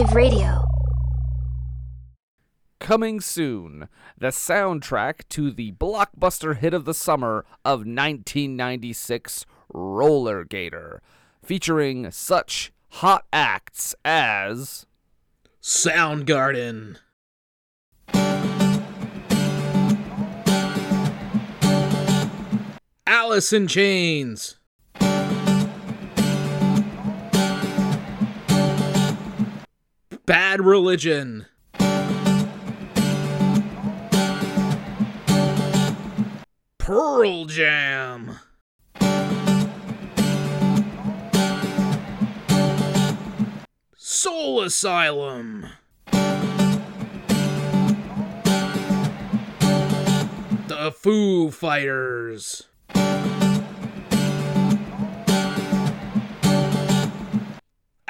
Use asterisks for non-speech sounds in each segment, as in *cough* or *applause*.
Age of Radio. Coming soon, the soundtrack to the blockbuster hit of the summer of 1996, Roller Gator, featuring such hot acts as Soundgarden. Alice in Chains. Bad Religion. Pearl Jam. Soul Asylum. The Foo Fighters.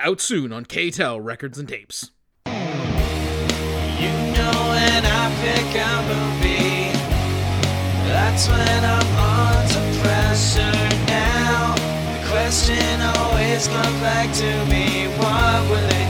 Out soon on K-tel Records and Tapes. You know when I pick a that's when I'm under pressure now. The question always comes back to me, what were they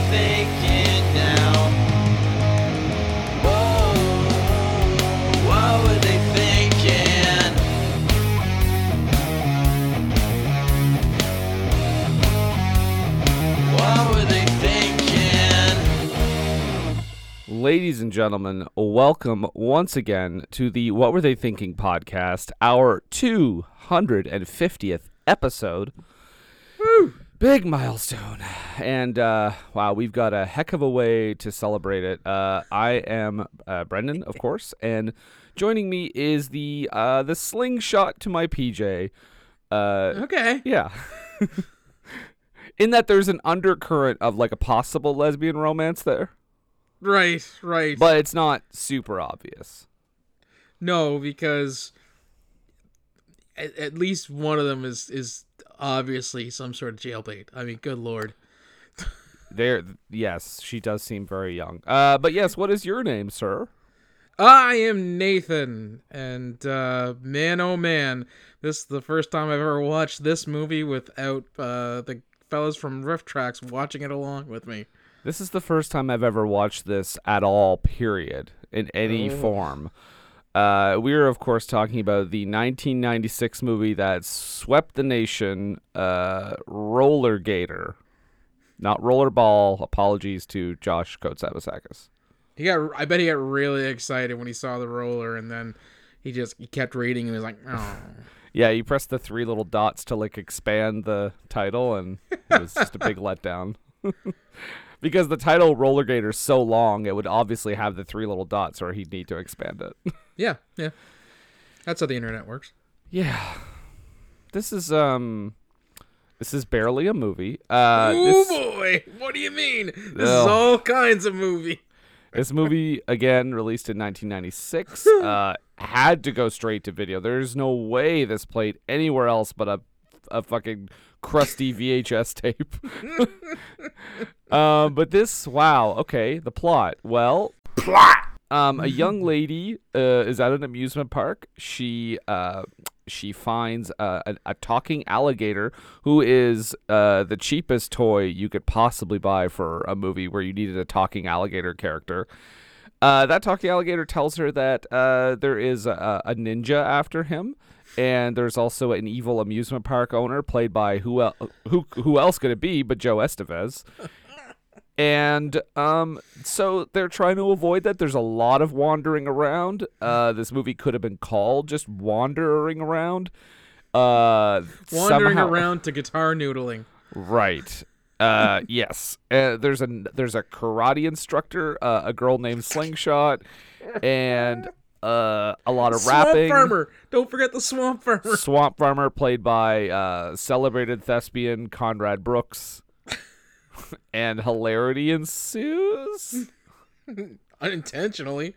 Ladies and gentlemen, welcome once again to the What Were They Thinking podcast, our 250th episode. Big milestone. And uh, wow, we've got a heck of a way to celebrate it. Uh, I am uh, Brendan, of *laughs* course, and joining me is the uh, the slingshot to my PJ. Uh, Okay. yeah. *laughs* In that there's an undercurrent of like a possible lesbian romance there, Right, right. but it's not super obvious. no, because at, at least one of them is is obviously some sort of jailbait. I mean, good lord. There, yes, she does seem very young. Uh, but yes, what is your name, sir? I am Nathan, and uh, man, oh man, this is the first time I've ever watched this movie without uh, the fellas from RiffTrax watching it along with me. This is the first time I've ever watched this at all. Period, in any form. Uh, we are, of course, talking about the 1996 movie that swept the nation, uh, Roller Gator, not Rollerball. Apologies to Josh Kotsabasakis. He got, I bet he got really excited when he saw the roller, and then he just he kept reading and was like, oh. *laughs* Yeah, you press the three little dots to like expand the title, and it was just a big *laughs* letdown. *laughs* because the title Roller Gator is so long, it would obviously have the three little dots, or he'd need to expand it. *laughs* Yeah, yeah. That's how the internet works. yeah, this is um, this is barely a movie. Uh, oh this, boy, what do you mean? This is all kinds of movie. this movie again released in 1996 *laughs* uh, had to go straight to video. There's no way this played anywhere else but a a fucking crusty VHS tape. um, *laughs* but this, wow, okay, the plot. Well, plot. Um, a young lady uh, is at an amusement park. She uh, she finds uh, a, a talking alligator who is uh, the cheapest toy you could possibly buy for a movie where you needed a talking alligator character. Uh, that talking alligator tells her that uh, there is a, a ninja after him, and there's also an evil amusement park owner played by who el- who who else could it be but Joe Estevez. And um, so they're trying to avoid that. There's a lot of wandering around. Uh, this movie could have been called just wandering around. Uh, Wandering somehow- around to guitar noodling. Right. Uh, *laughs* yes. Uh, there's a there's a karate instructor, uh, a girl named Slingshot, and uh, a lot of rapping. Swamp rapping. Farmer. Don't forget the Swamp Farmer. Swamp Farmer, played by uh, celebrated thespian Conrad Brooks, *laughs* and hilarity ensues. *laughs* Unintentionally.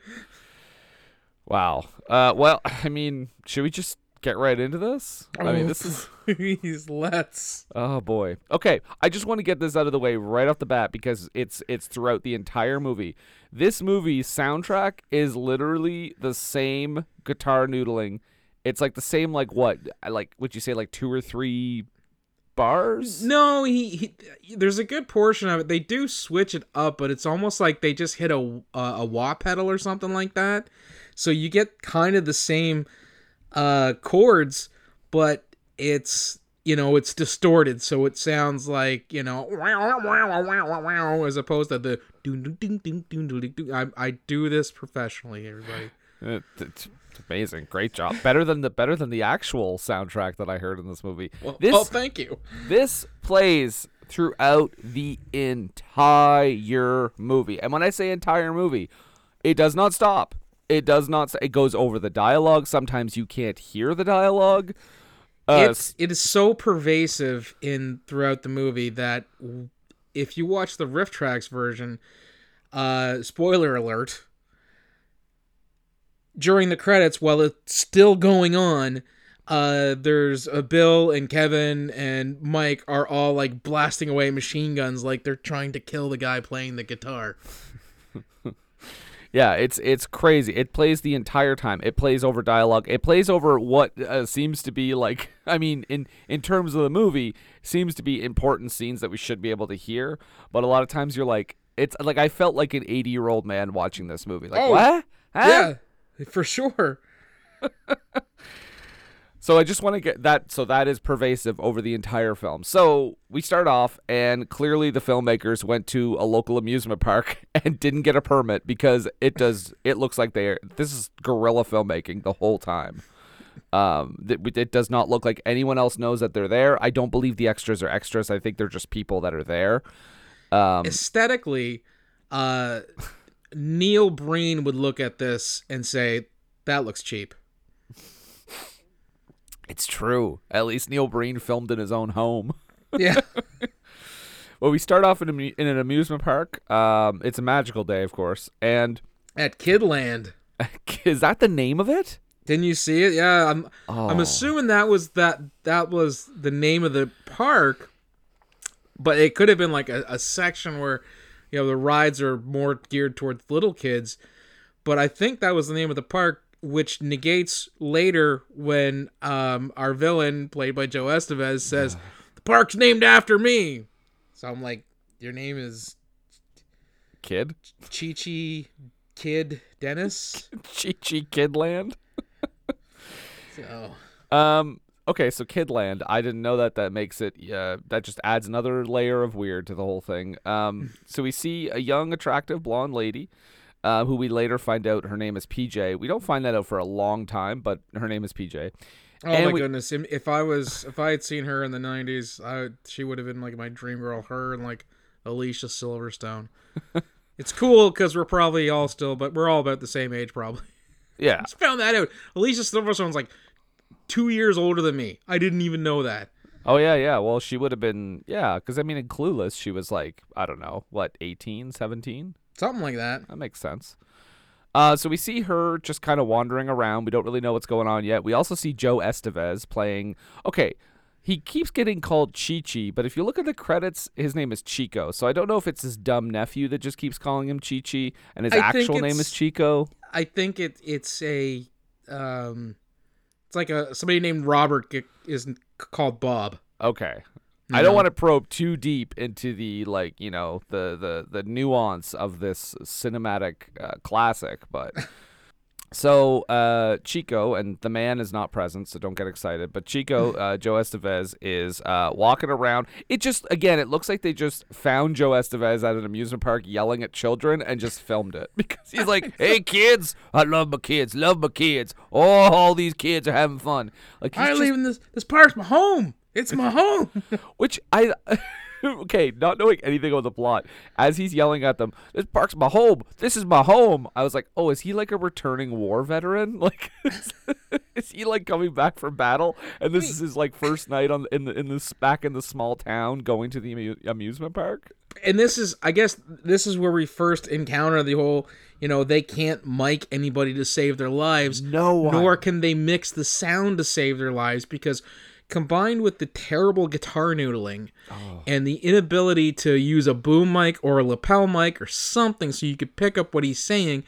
Wow. Uh, well, I mean, should we just get right into this? I mean, oh, this is. *laughs* Please, let's. Oh boy. Okay, I just want to get this out of the way right off the bat because it's it's throughout the entire movie. This movie soundtrack is literally the same guitar noodling. It's like the same like what? Like would you say like two or three bars? No, he, he. There's a good portion of it. They do switch it up, but it's almost like they just hit a a, a wah pedal or something like that. So you get kind of the same uh chords, but it's you know it's distorted, so it sounds like you know *laughs* as opposed to the. I I do this professionally, everybody. It's, it's amazing. Great job. Better than the better than the actual soundtrack that I heard in this movie. Well, this oh, thank you. This plays throughout the entire movie. And when I say entire movie, it does not stop. It does not it goes over the dialogue. Sometimes you can't hear the dialogue. Uh, it's it is so pervasive in throughout the movie that if you watch the RiffTrax version uh spoiler alert during the credits while it's still going on uh there's a bill and kevin and mike are all like blasting away machine guns like they're trying to kill the guy playing the guitar yeah, it's it's crazy. It plays the entire time. It plays over dialogue. It plays over what uh, seems to be like *laughs* I mean in in terms of the movie seems to be important scenes that we should be able to hear, but a lot of times you're like it's like I felt like an 80-year-old man watching this movie. Like, Oh, "What?" Huh? yeah for sure *laughs* So I just want to get that. So that is pervasive over the entire film. So we start off, and clearly the filmmakers went to a local amusement park *laughs* and didn't get a permit because it does. It looks like they are. This is guerrilla filmmaking the whole time. Um, th- it does not look like anyone else knows that they're there. I don't believe the extras are extras. I think they're just people that are there. Um, aesthetically, uh, Neil Breen would look at this and say, "That looks cheap." It's true. At least Neil Breen filmed in his own home. *laughs* Yeah, Well, we start off in, in an amusement park. Um, it's a magical day, of course, and at Kidland. *laughs* is that the name of it? Didn't you see it? Yeah, I'm. I'm Oh. assuming that was that that was the name of the park, but it could have been like a, a section where, you know, the rides are more geared towards little kids. But I think that was the name of the park, which negates later when um our villain, played by Joe Estevez, says the park's named after me. So I'm like, your name is Kid? Chi Chi Kid Dennis. *laughs* Chi Chi Kidland? *laughs* So Um. Okay, so Kidland. I didn't know that. That makes it. Uh, that just adds another layer of weird to the whole thing. Um. So we see a young, attractive blonde lady, uh, who we later find out her name is PJ. We don't find that out for a long time, but her name is PJ. Oh And my we- goodness! If- I was, if I had seen her in the '90s, I she would have been like my dream girl. Her and like Alicia Silverstone. *laughs* it's cool because we're probably all still, but we're all about the same age, probably. Yeah. *laughs* Just found that out. Alicia Silverstone's like two years older than me. I didn't even know that. Oh yeah, yeah. Well, she would have been. Yeah, because I mean, in Clueless, she was like, I don't know, what, 18, 17? Something like that. That makes sense. Uh, so we see her just kind of wandering around. We don't really know what's going on yet. We also see Joe Estevez playing. Okay, he keeps getting called Chi Chi, but if you look at the credits, his name is Chico. So I don't know if it's his dumb nephew that just keeps calling him Chi Chi, and his I actual name is Chico. I think it it's a um, it's like a somebody named Robert is called Bob. Okay. I don't want to probe too deep into the like you know the the the nuance of this cinematic uh, classic, but *laughs* so uh, Chico and the man is not present, so don't get excited. But Chico, *laughs* uh, Joe Estevez is uh, walking around. It just again, it looks like they just found Joe Estevez at an amusement park yelling at children and just filmed it *laughs* because he's like, "Hey kids, I love my kids, love my kids. Oh, all these kids are having fun." Like I'm just leaving this. This park's my home. It's my home. *laughs* which I *laughs* okay, not knowing anything about the plot, as he's yelling at them, "This park's my home. This is my home." I was like, "Oh, is he like a returning war veteran? *laughs* Like, is he like coming back from battle? And this is his like first night on in the in this back in the small town, going to the amu- amusement park." and this is i guess this is where we first encounter the whole you know they can't mic anybody to save their lives No nor can they mix the sound to save their lives because combined with the terrible guitar noodling and the inability to use a boom mic or a lapel mic or something so you could pick up what he's saying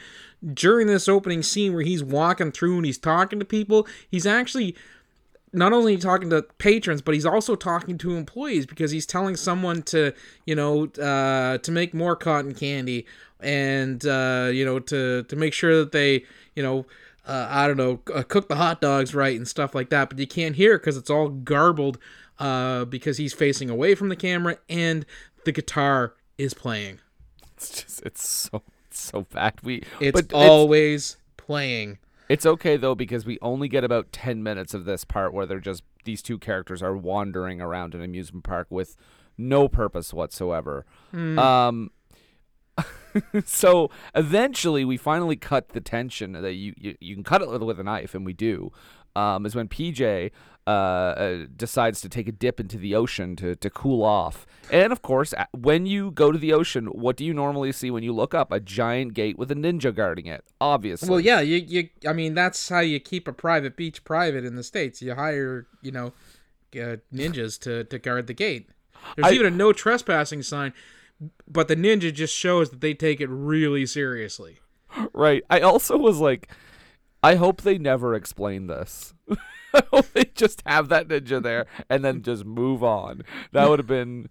during this opening scene where he's walking through and he's talking to people he's actually not only talking to patrons, but he's also talking to employees because he's telling someone to, you know, uh, to make more cotton candy and uh, you know to to make sure that they, you know, uh, I don't know, uh, cook the hot dogs right and stuff like that. But you can't hear because it's all garbled uh, because he's facing away from the camera and the guitar is playing. It's just it's so it's so bad. We It's always playing. It's okay though because we only get about 10 minutes of this part where they're just these two characters are wandering around an amusement park with no purpose whatsoever. Um *laughs* so eventually we finally cut the tension that you you, you can cut it with, with a knife and we do. Um, is when PJ uh, uh, decides to take a dip into the ocean to, to cool off. And of course, when you go to the ocean, what do you normally see when you look up? A giant gate with a ninja guarding it, obviously. Well, yeah, you, you I mean that's how you keep a private beach private in the states. You hire, you know, uh, ninjas to to guard the gate. There's I- even a no trespassing sign, but the ninja just shows that they take it really seriously. Right. I also was like, I hope they never explain this. *laughs* I hope they just have that ninja there and then just move on. That would have been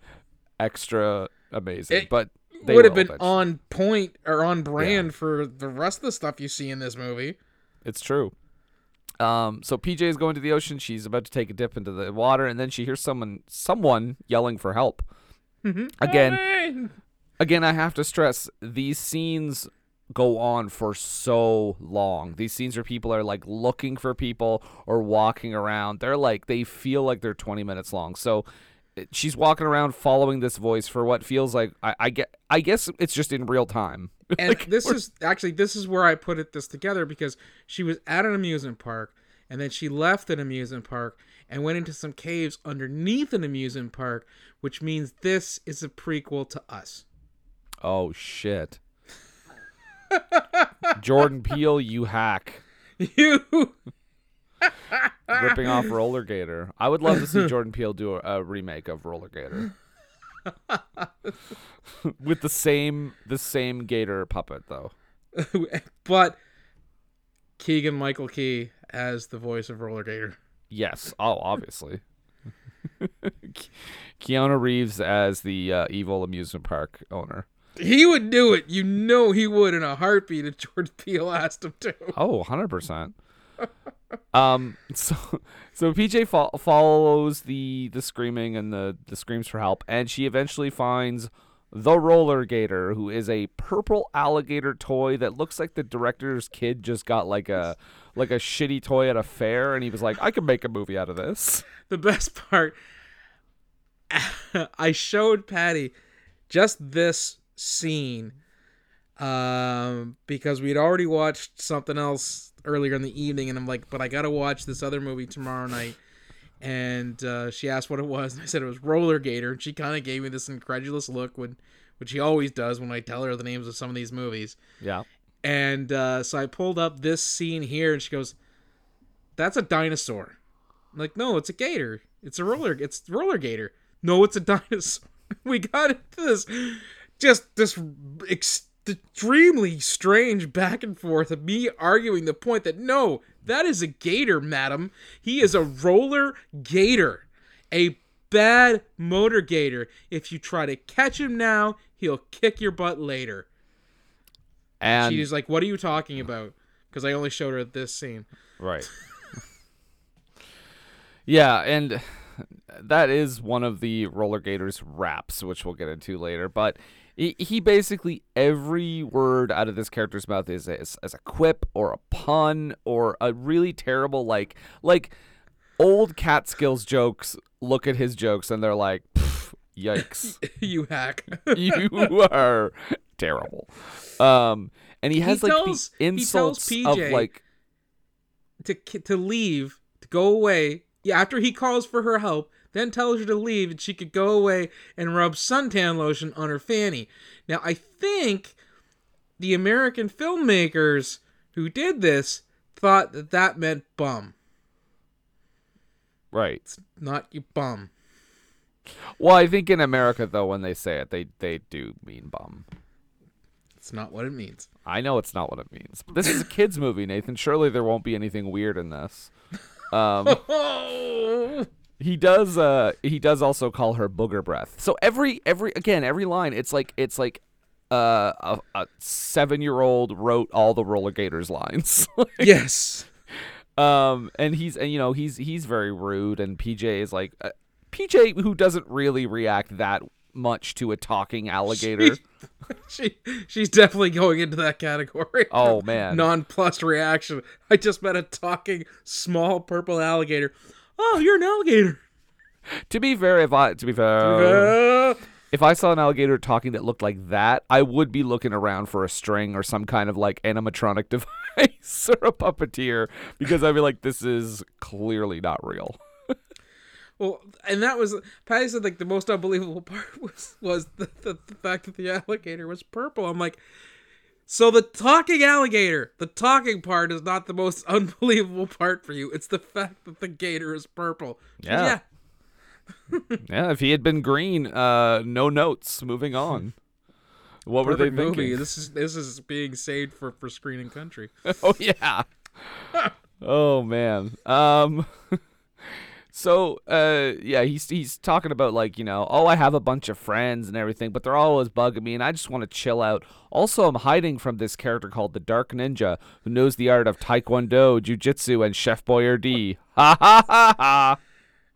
extra amazing. It but they Would have been eventually. on point or on brand for the rest of the stuff you see in this movie. It's true. Um, so PJ is going to the ocean. She's about to take a dip into the water, and then she hears someone, someone yelling for help. Mm-hmm. *laughs* Again, again, I have to stress these scenes go on for so long. These scenes where people are like looking for people or walking around. They're like they feel like they're 20 minutes long. So eh, she's walking around following this voice for what feels like I, I get I guess it's just in real time. *laughs* And this is actually this is where I put it this together because she was at an amusement park and then she left an amusement park and went into some caves underneath an amusement park, which means this is a prequel to us. Oh shit. Jordan Peele, you hack. *laughs* You ripping off Roller Gator. I would love to see *laughs* Jordan Peele do a, a remake of Roller Gator. *laughs* With the same the same gator puppet though. but Keegan Michael Key as the voice of Roller Gator. Yes. Oh, obviously. Ke- *laughs* Keanu Reeves as the uh, evil amusement park owner. He would do it. You know he would in a heartbeat if George Peele asked him to. Oh, 100%. um so so PJ fo- follows the the screaming and the the screams for help and she eventually finds the roller gator who is a purple alligator toy that looks like the director's kid just got like a like a shitty toy at a fair and he was like I can make a movie out of this. *laughs* the best part *laughs* I showed Patty just this scene um because we'd already watched something else earlier in the evening and I'm like but I got to watch this other movie tomorrow night and uh, she asked what it was and I said it was Roller Gator and she kind of gave me this incredulous look when which she always does when I tell her the names of some of these movies Yeah. And uh, so I pulled up this scene here, and she goes, "That's a dinosaur." I'm like, no, it's a gator. It's a roller. It's roller gator. No, it's a dinosaur. *laughs* we got into this, just this extremely strange back and forth of me arguing the point that no, that is a gator, madam. He is a roller gator, a bad motor gator. If you try to catch him now, he'll kick your butt later. And She's like, "What are you talking about?" Because I only showed her this scene. Right. *laughs* yeah, and that is one of the Roller Gators raps, which we'll get into later. But he, he basically every word out of this character's mouth is as, as a quip or a pun or a really terrible like like old Catskills jokes. Look at his jokes and they're like, "Pff, Yikes. *laughs* you hack. *laughs* you are terrible. Um, and he has like tells- the he tells insults PJ of like, to to leave, to go away. Yeah, after he calls for her help, then tells her to leave and she could go away and rub suntan lotion on her fanny. Now, I think the American filmmakers who did this thought that that meant bum, right. not you bum. Well, I think in America though, when they say it, they they do mean bum. It's not what it means. I know it's not what it means. But this is a kids movie, Nathan. Surely there won't be anything weird in this. Um, *laughs* he does. Uh, he does also call her booger breath. So every every again every line, it's like it's like uh, a, a seven year old wrote all the roller gators lines. *laughs* yes. um, and he's and you know he's he's very rude, and PJ is like uh, PJ who doesn't really react that much to a talking alligator. She *laughs* she's definitely going into that category. *laughs* Oh, man. Nonplussed reaction. I just met a talking small purple alligator. Oh, you're an alligator. to be fair, if I to be fair. Uh, if I saw an alligator talking that looked like that, I would be looking around for a string or some kind of like animatronic *laughs* device or a puppeteer because I'd be like, this is clearly not real. Well, and that was Patty said like the most unbelievable *laughs* part was was the, the, the fact that the alligator was purple. I'm like, so the talking alligator, the talking part is not the most *laughs* unbelievable part for you. It's the fact that the gator is purple. Yeah. yeah. *laughs* Yeah, if he had been green, uh, no notes. Moving on. What were they Perfect thinking? movie. This is this is being saved for for screen and country. oh yeah. oh man. Um. So, uh, yeah, he's he's talking about like you know, oh, I have a bunch of friends and everything, but they're always bugging me, and I just want to chill out. Also, I'm hiding from this character called the Dark Ninja, who knows the art of Taekwondo, Jujitsu, and Chef Boyardee. Ha ha ha ha.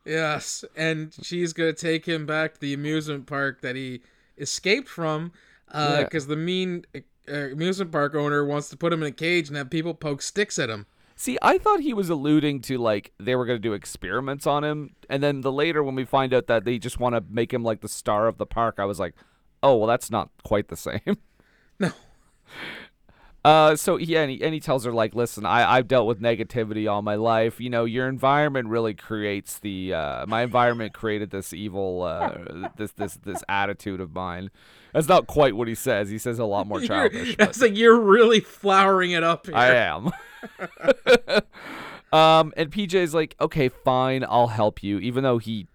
Yes, and she's gonna take him back to the amusement park that he escaped from, Yeah. because the mean uh, amusement park owner wants to put him in a cage and have people poke sticks at him. See, I thought he was alluding to like they were gonna do experiments on him, and then the later when we find out that they just want to make him like the star of the park, I was like, oh well, that's not quite the same. *laughs* No, Uh, so yeah, and he, and he tells her like, listen, I I've dealt with negativity all my life. You know, your environment really creates the uh, my environment created this evil uh, *laughs* this this this attitude of mine. That's not quite what he says. He says a lot more *laughs* childish. *laughs* That's like you're really flowering it up here. I am. *laughs* um, and PJ's like, okay, fine, I'll help you, even though he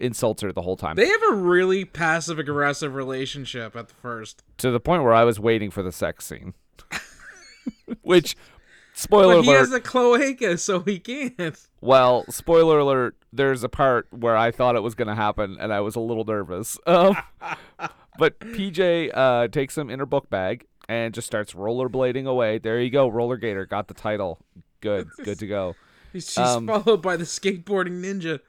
insults her the whole time They have a really passive aggressive relationship at the first. to the point where I was waiting for the sex scene. Which, spoiler But he alert. has a cloaca, so he can't. Well, spoiler alert, there's a part where I thought it was going to happen and I was a little nervous. Um, but PJ uh, takes him in her book bag and just starts rollerblading away. There you go, Roller Gator. Got the title. Good, *laughs* good to go. She's Um, followed by the skateboarding ninja.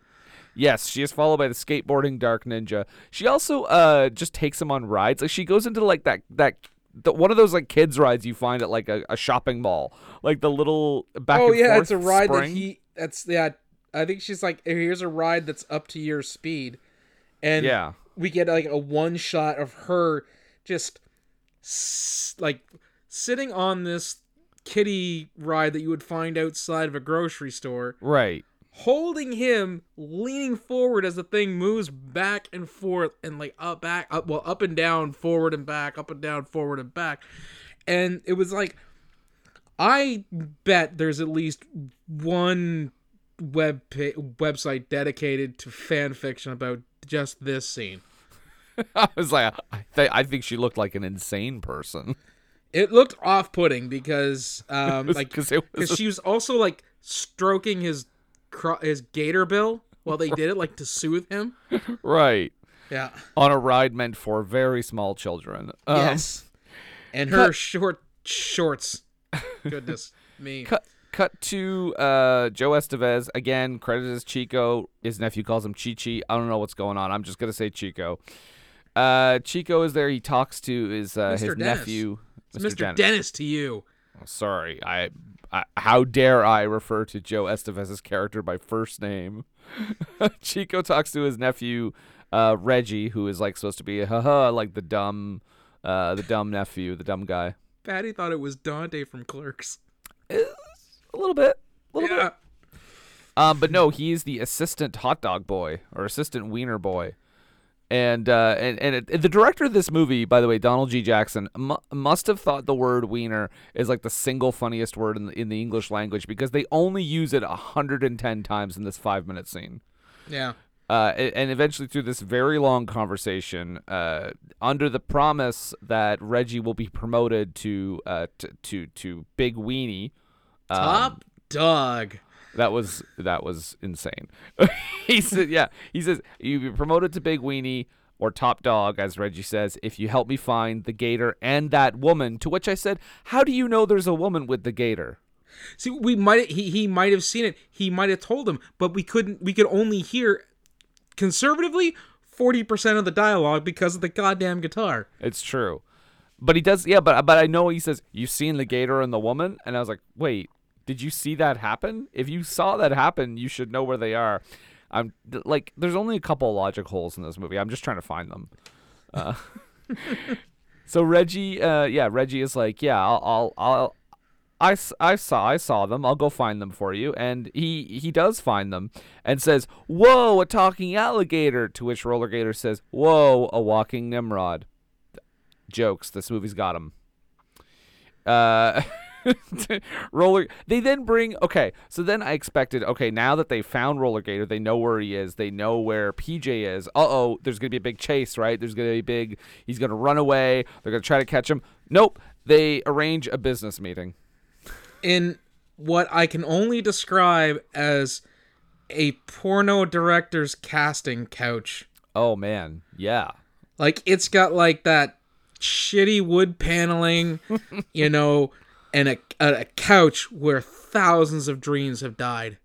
Yes, she is followed by the skateboarding dark ninja. She also uh just takes him on rides. Like she goes into like that that the, one of those like kids rides you find at like a, a shopping mall, like the little back. oh yeah, it's a ride spring. that he. That's yeah. I think she's like, here's a ride that's up to your speed, and Yeah. We get like a one shot of her just s- like sitting on this kitty ride that you would find outside of a grocery store, Right. holding him, leaning forward as the thing moves back and forth and like up, back, up, well, up and down, forward and back, up and down, forward and back, and it was like. I bet there's at least one web website dedicated to fan fiction about just this scene. *laughs* I was like, I, th- I think she looked like an insane person. It looked off-putting because, *laughs* um, was- like, 'cause it was- because she was also like stroking his cro- his gator bill while they did it, like to soothe him. *laughs* Right. Yeah. On a ride meant for very small children. Um, yes. And her short shorts. Goodness me. Cut, cut to uh, Joe Estevez again. Credited as Chico. His nephew calls him Chichi. I don't know what's going on. I'm just gonna say Chico. Uh, Chico is there. He talks to his uh, Mr. his Dennis. nephew, It's Mr. Dennis. to you. Oh, sorry, I, I. How dare I refer to Joe Estevez's character by first name? *laughs* Chico talks to his nephew, uh, Reggie, who is like supposed to be haha like the dumb, uh, the dumb nephew, the dumb guy. Patty thought it was Dante from Clerks. A little bit, a little bit. Um, but no, he's the assistant hot dog boy or assistant wiener boy. And uh, and and it, the director of this movie, by the way, Donald G. Jackson, mu- must have thought the word wiener is like the single funniest word in the, in the English language because they only use it 110 times in this five minute scene. Yeah. Uh, a- and eventually, through this very long conversation, uh, under the promise that Reggie will be promoted to uh, t- to to Big Weenie, um, Top dog. that was that was insane. *laughs* he said, "Yeah." He says, "You be promoted to Big Weenie or Top Dog, as Reggie says, if you help me find the Gator and that woman." To which I said, "How do you know there's a woman with the Gator?" See, we might he he might have seen it. He might have told him, but we couldn't. We could only hear conservatively forty percent of the dialogue because of the goddamn guitar. It's true, but he does. Yeah, but but I know he says you've seen the Gator and the woman, and I was like, wait, did you see that happen? If you saw that happen, you should know where they are. I'm like, there's only a couple logic holes in this movie. I'm just trying to find them. Uh, *laughs* so Reggie, uh, yeah, Reggie is like, yeah, I'll, I'll, I'll, I, I saw, I saw them. I'll go find them for you, and he, he does find them, and says, "Whoa, a talking alligator!" To which Roller Gator says, "Whoa, a walking Nimrod." Jokes. This movie's got him. Uh, *laughs* roller. They then bring. Okay, so then I expected. Okay, now that they found Roller Gator, they know where he is. They know where PJ is. Uh oh, there's gonna be a big chase, right? There's gonna be big. He's gonna run away. They're gonna try to catch him. Nope. They arrange a business meeting. in what I can only describe as a porno director's casting couch. Oh man, yeah. Like it's got like that shitty wood paneling, *laughs* you know, and a, a couch where thousands of dreams have died.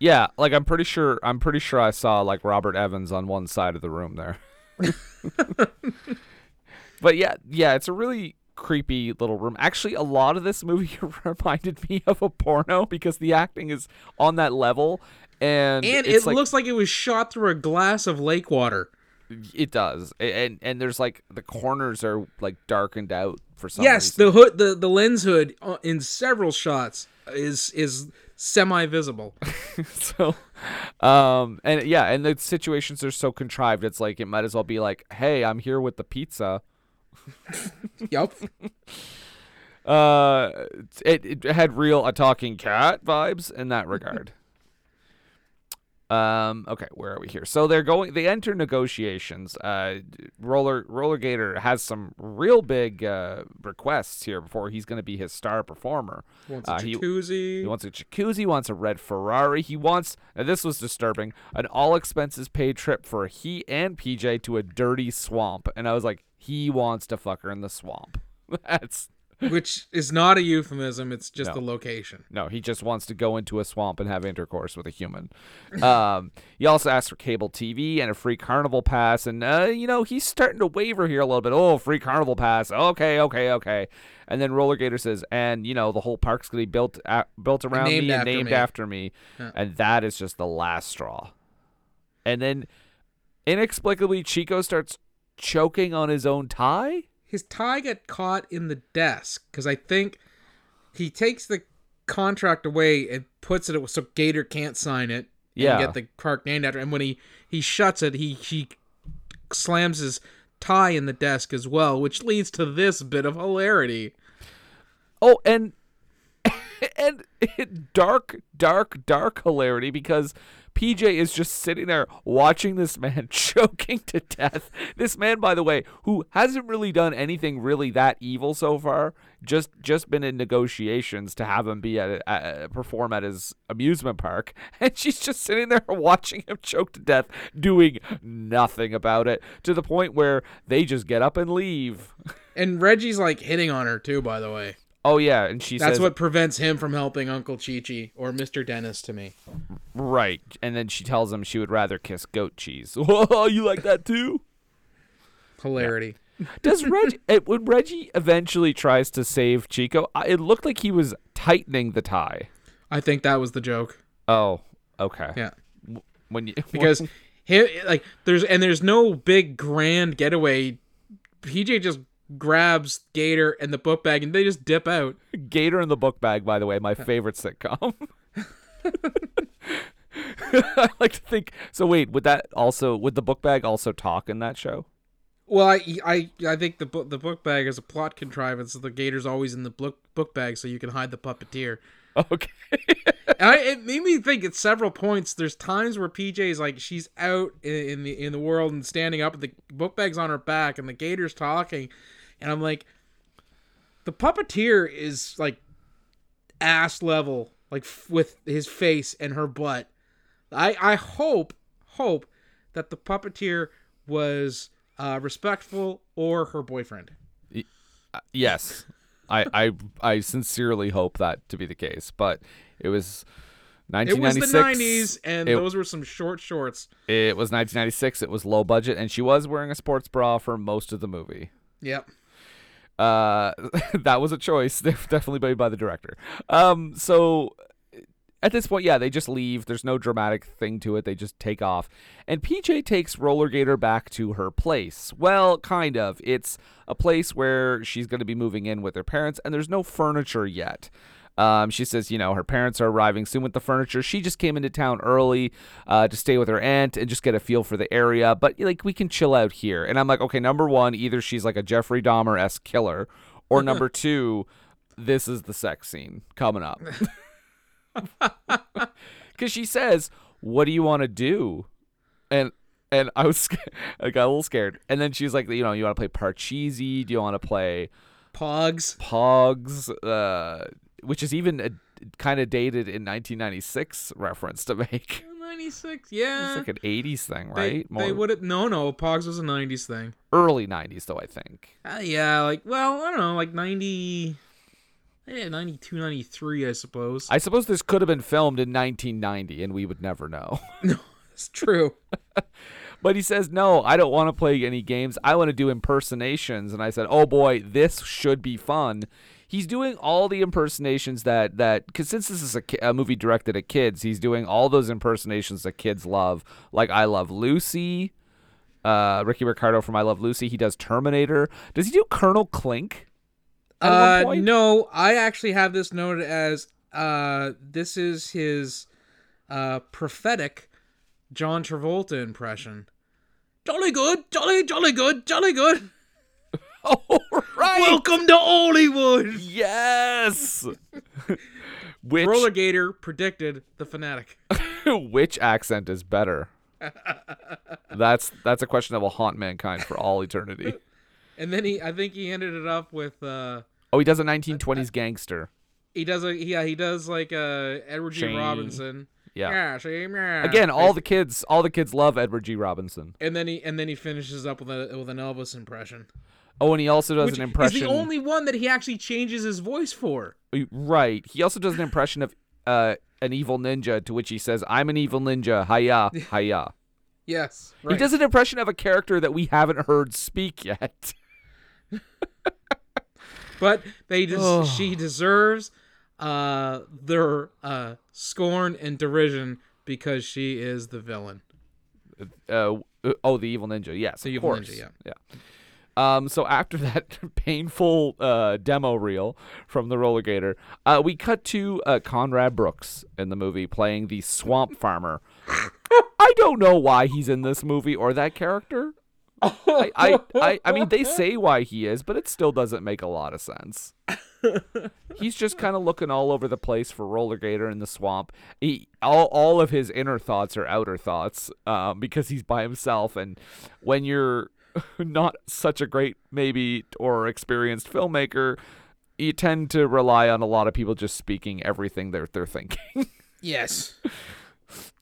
Yeah, like I'm pretty sure I'm pretty sure I saw like Robert Evans on one side of the room there. *laughs* but yeah, yeah, it's a really creepy little room. Actually, a lot of this movie *laughs* reminded me of a porno because the acting is on that level and And it like, looks like it was shot through a glass of lake water. It does. And and there's like the corners are like darkened out for some Yes, reason. the hood, the, the lens hood uh, in several shots is is semi visible. *laughs* so um and yeah and the situations are so contrived it's like it might as well be like hey i'm here with the pizza *laughs* yep. uh it, it had real a talking cat vibes in that regard um okay where are we here so they're going they enter negotiations uh roller roller gator has some real big uh requests here before he's going to be his star performer He Wants a Uh, he- jacuzzi. he wants a jacuzzi, wants a red Ferrari. He wants, and this was disturbing, an all expenses paid trip for he and PJ to a dirty swamp. And I was like, he wants to fuck her in the swamp. *laughs* That's which is not a euphemism. It's just No. the location. no, he just wants to go into a swamp and have intercourse with a human. *laughs* um, he also asks for cable TV and a free carnival pass, and uh, you know he's starting to waver here a little bit. Oh, free carnival pass. Okay, okay, okay. And then Roller Gator says, and you know the whole park's gonna be built a built around named me and named me." after me, and that is just the last straw. And then inexplicably, Chico starts choking on his own tie. His tie got caught in the desk because I think he takes the contract away and puts it so Gator can't sign it. And Yeah. get the park named after. And when he he shuts it, he he slams his tie in the desk as well, which leads to this bit of hilarity. Oh, and *laughs* and dark, dark, dark hilarity because PJ is just sitting there watching this man *laughs* choking to death. This man, by the way, who hasn't really done anything really that evil so far, just just been in negotiations to have him be at, at perform at his amusement park, *laughs* and she's just sitting there *laughs* watching him choke to death, doing nothing about it, to the point where they just get up and leave. And Reggie's like hitting on her too, by the way. Oh yeah, and she That's says, what prevents him from helping Uncle Chi Chi or Mr. Dennis to me. Right. And then she tells him she would rather kiss goat cheese. *laughs* Oh, you like that too? Hilarity. Does Reggie, *laughs* it, when Reggie eventually tries to save Chico, it looked like he was tightening the tie. I think that was the joke. Oh, okay. Yeah. When you, *laughs* Because him like there's and there's no big grand getaway. PJ just grabs Gator and the book bag and they just dip out. Gator and the book bag, by the way, my *laughs* favorite sitcom. *laughs* I like to think. So wait, would that also would the book bag also talk in that show? Well, I I I think the book the book bag is a plot contrivance. The Gator's always in the book book bag so you can hide the puppeteer. *laughs* Okay. I, it made me think at several points. There's times where PJ's like she's out in, in the in the world and standing up, and the book bag's on her back, and the Gator's talking, and I'm like, the puppeteer is like ass level, like f- with his face and her butt. I I hope hope that the puppeteer was uh, respectful or her boyfriend. yes, I, I I sincerely hope that to be the case, but it was It was 1996. the '90s, and It- those were some short shorts. It was 1996. It was low budget, and she was wearing a sports bra for most of the movie. Yep. Uh, *laughs* that was a choice, *laughs* definitely made by the director. Um, so at this point, yeah, they just leave. There's no dramatic thing to it. They just take off, and PJ takes Roller Gator back to her place. Well, kind of. It's a place where she's going to be moving in with her parents, and there's no furniture yet. Um, she says, you know, her parents are arriving soon with the furniture. She just came into town early uh, to stay with her aunt and just get a feel for the area. But like, we can chill out here. And I'm like, okay, number one, either she's like a Jeffrey Dahmer esque killer, or *laughs* number two, this is the sex scene coming up. *laughs* *laughs* Because she says, "What do you want to do?" And and I was I got a little scared. And then she's like, you know, you want to play Parcheesi? Do you want to play Pogs. Pogs? Uh, which is even a kind of dated in 1996 reference to make. *laughs* 96, yeah. It's like an 80s thing, right? they More would have no no Pogs was a 90s thing. early 90s though, I think. Uh, yeah, like well, I don't know, like 90 yeah, 92, 93, I suppose. I suppose this could have been filmed in 1990 and we would never know. *laughs* *laughs* no, it's true. But he says, No, I don't want to play any games. I want to do impersonations. And I said, Oh boy, this should be fun. He's doing all the impersonations that, that because since this is a, a movie directed at kids, he's doing all those impersonations that kids love. Like I Love Lucy, uh, Ricky Ricardo from I Love Lucy. He does Terminator. Does he do Colonel Klink? Uh, no, I actually have this noted as uh, this is his uh, prophetic John Travolta impression. Jolly good, jolly, jolly good, jolly good. *laughs* Oh, right. Welcome to Hollywood. Yes. *laughs* which Roller Gator predicted the fanatic. *laughs* which accent is better? that's that's a question that will haunt mankind for all eternity. And then he, I think he ended it up with, uh, Oh, he does a 1920s gangster. he does a, yeah, he does like uh, Edward G. Robinson. Yeah. Yeah, same, yeah. Again, all the kids, all the kids love Edward G. Robinson. and then he, and then he finishes up with a with an Elvis impression, Oh, and he also does which an impression. is the only one that he actually changes his voice for. Right. He also does an impression of uh, an evil ninja, to which he says, "I'm an evil ninja. Hiya, *laughs* hiya." Yes, He does an impression of a character that we haven't heard speak yet. *laughs* but they just *sighs* Oh. she deserves uh their uh scorn and derision because she is the villain. uh, uh, oh, the evil ninja. Yes, The of evil course. ninja, Yeah, yeah. Um, so after *laughs* that painful uh, demo reel from the Roller Gator, uh, we cut to uh, Conrad Brooks in the movie playing the swamp farmer. I don't know why he's in this movie or that character. I, I, I, I mean, they say why he is, but it still doesn't make a lot of sense. He's just kind of looking all over the place for Roller Gator in the swamp. He, all, all of his inner thoughts are outer thoughts um, because he's by himself. And when you're *laughs* not such a great, maybe, or experienced filmmaker, you tend to rely on a lot of people just speaking everything they're, they're thinking. *laughs* Yes.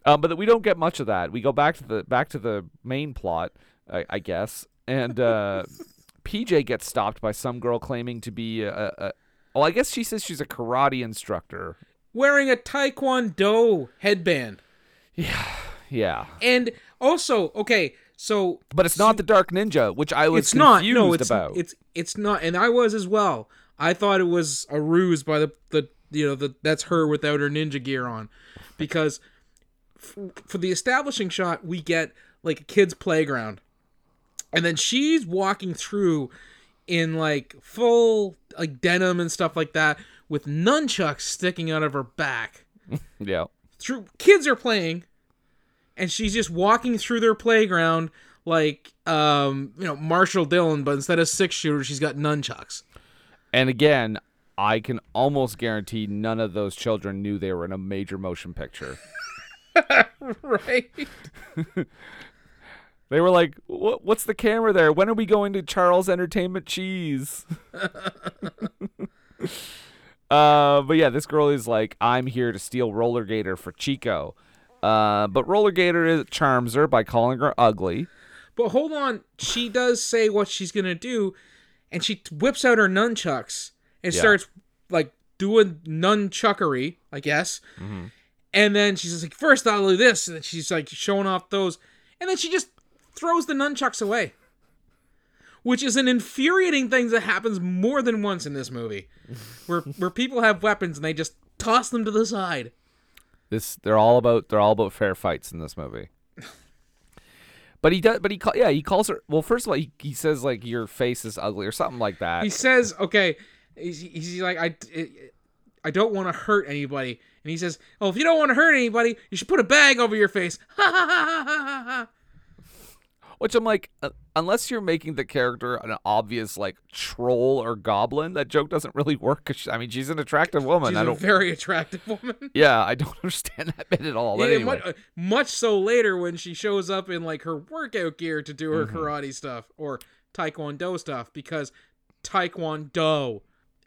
Um, but we don't get much of that. We go back to the back to the main plot, I, I guess, and uh, *laughs* PJ gets stopped by some girl claiming to be a, a, a. Well, I guess she says she's a karate instructor. Wearing a taekwondo headband. *sighs* Yeah, yeah, And also, okay, so but it's not the Dark Ninja, which I was it's not no, it's about. it's it's not and I was as well. I thought it was a ruse by the the you know the that's her without her ninja gear on because f- for the establishing shot we get like a kid's playground, and then she's walking through in like full like denim and stuff like that with nunchucks sticking out of her back. *laughs* Yeah. Through kids are playing, and she's just walking through their playground like um you know Marshal Dillon, but instead of six shooter, she's got nunchucks. And again, I can almost guarantee none of those children knew they were in a major motion picture. *laughs* *laughs* right. They were like, "What? What's the camera there? When are we going to Charles Entertainment Cheese?" *laughs* uh, but yeah, this girl is like, "I'm here to steal Roller Gator for Chico," uh, but Roller Gator charms her by calling her ugly. But hold on, she does say what she's gonna do, and she whips out her nunchucks and Yeah. starts like doing nunchuckery, I guess. And then she's like, first I'll do this, and then she's like showing off those, and then she just throws the nunchucks away. Which is an infuriating thing that happens more than once in this movie. Where *laughs* where people have weapons and they just toss them to the side. This they're all about they're all about fair fights in this movie. But he does. But he call, yeah he calls her. Well, first of all, he, he says like your face is ugly or something like that. he says, okay, he's, he's like, I, I don't want to hurt anybody. And he says, oh, if you don't want to hurt anybody, you should put a bag over your face. Ha ha ha ha ha ha. Which I'm like, uh, unless you're making the character an obvious like troll or goblin, that joke doesn't really work. 'cause she- I mean, she's an attractive woman. She's I a don't. very attractive woman. *laughs* yeah, I don't *laughs* understand that bit at all. Yeah, anyway, much, much so later when she shows up in like her workout gear to do her Mm-hmm. karate stuff or taekwondo stuff because taekwondo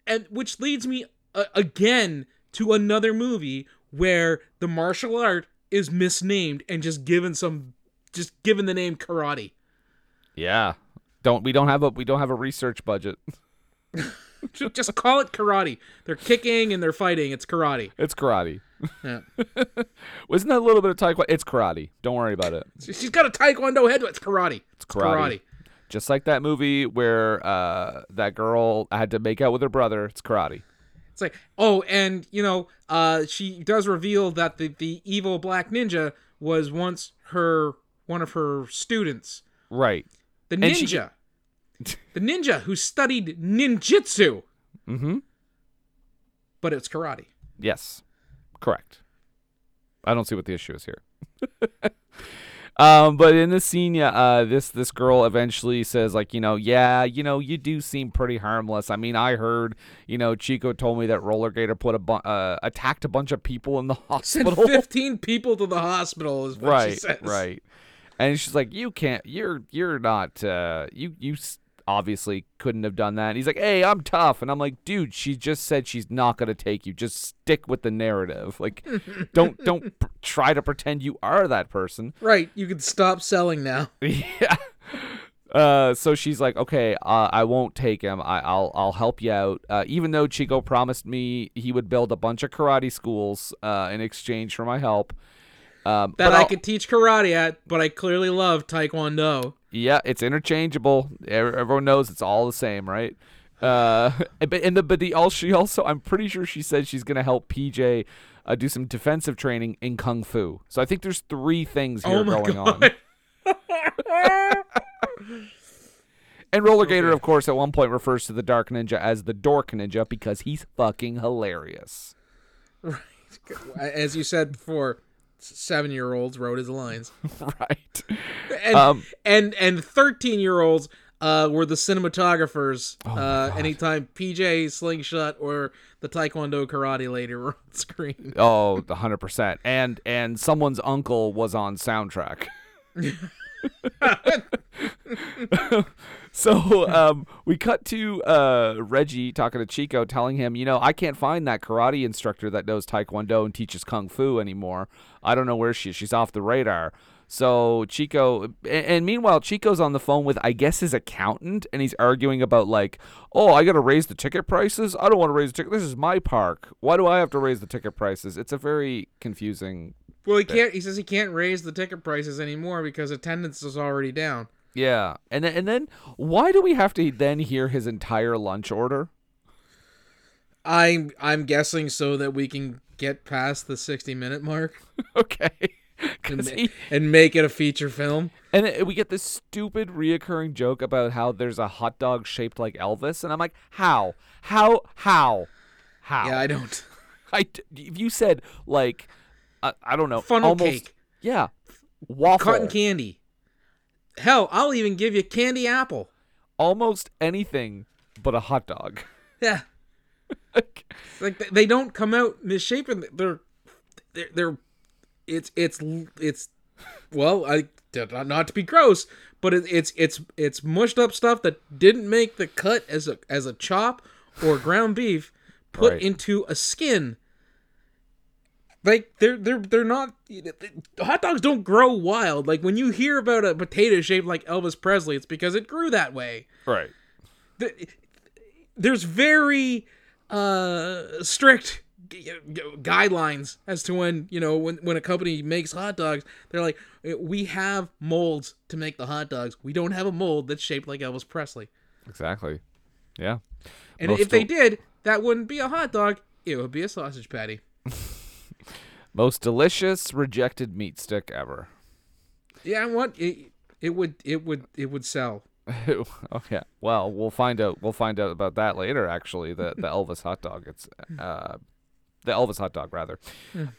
and which leads me uh, again to another movie where the martial art is misnamed and just given some just given the name karate yeah, don't we don't have a we don't have a research budget. *laughs* Just call it karate they're kicking and they're fighting it's karate It's karate. yeah. *laughs* Wasn't that a little bit of taekwondo? It's karate. Don't worry about it. she's got a taekwondo head it's karate it's karate. Just like that movie where uh, that girl had to make out with her brother. It's karate. It's like, oh, and you know, uh, she does reveal that the the evil black ninja was once her one of her students, Right. the And she- ninja, the ninja who studied ninjutsu, Mm-hmm. but it's karate. Yes, correct. I don't see what the issue is here. *laughs* um, but in this scene, yeah, uh, this this girl eventually says like, you know, yeah, you know, you do seem pretty harmless. I mean, I heard, you know, Chico told me that Roller Gator put a bu- uh, attacked a bunch of people in the *laughs* hospital. Sent fifteen people to the hospital is what she right, says. right. And she's like, you can't, you're you're not, uh, you you obviously couldn't have done that. And he's like, hey, I'm tough. And I'm like, dude, she just said she's not gonna take you. Just stick with the narrative. Like, *laughs* don't don't pr- try to pretend you are that person. Right, you can stop selling now. *laughs* yeah. Uh, so she's like, okay, uh, I won't take him. I, I'll I'll help you out. Uh, even though Chico promised me he would build a bunch of karate schools uh, in exchange for my help. Um, That but I I'll- could teach karate at, but I clearly love taekwondo. Yeah, it's interchangeable. Everyone knows it's all the same, right? Uh, *laughs* but and the but the all she also I'm pretty sure she said she's gonna help PJ uh, do some defensive training in kung fu. So I think there's three things here oh going god. on. *laughs* And Roller Gator, of course, at one point refers to the Dark Ninja as the Dork Ninja because he's fucking hilarious. *laughs* Right. As you said before, seven year olds wrote his lines. *laughs* right. and Um, and and 13 year olds uh, were the cinematographers Oh uh, anytime pj slingshot or the taekwondo karate lady were on screen Oh, the hundred percent. And and someone's uncle was on soundtrack. *laughs* *laughs* so um, we cut to uh, Reggie talking to Chico, telling him, you know, I can't find that karate instructor that knows Taekwondo and teaches Kung Fu anymore. I don't know where she is. She's off the radar. So Chico, and, meanwhile, Chico's on the phone with, I guess, his accountant, and he's arguing about like, oh, I got to raise the ticket prices. I don't want to raise the ticket. This is my park. Why do I have to raise the ticket prices? It's a very confusing. well he can't he says he can't raise the ticket prices anymore because attendance is already down Yeah, and then, and then why do we have to then hear his entire lunch order? i'm i'm guessing so that we can get past the 60 minute mark *laughs* okay. ma- he- and make it a feature film. and it- we get this stupid reoccurring joke about how there's a hot dog shaped like Elvis, and I'm like, how, how, how, how? Yeah, I don't. *laughs* I if you said like, I, I don't know, Funnel almost, cake. yeah, waffle, Cotton candy. Hell, I'll even give you candy apple. almost anything but a hot dog. *laughs* Yeah. like th- they don't come out misshapen. They're they're, they're it's it's it's well, I not not to be gross, but it, it's it's it's mushed up stuff that didn't make the cut as a as a chop or ground beef put Right. into a skin. Like they're they're they're not hot dogs don't grow wild. Like when you hear about a potato shaped like Elvis Presley, it's because it grew that way Right. there's very uh strict guidelines as to when you know when when a company makes hot dogs they're like we have molds to make the hot dogs we don't have a mold that's shaped like elvis presley Exactly. Yeah. and Most if they did that wouldn't be a hot dog it would be a sausage patty *laughs* Most delicious rejected meat stick ever. yeah what it, it would it would it would sell *laughs* okay. Well, we'll find out. We'll find out about that later. Actually, the the Elvis hot dog. It's uh, the Elvis hot dog rather.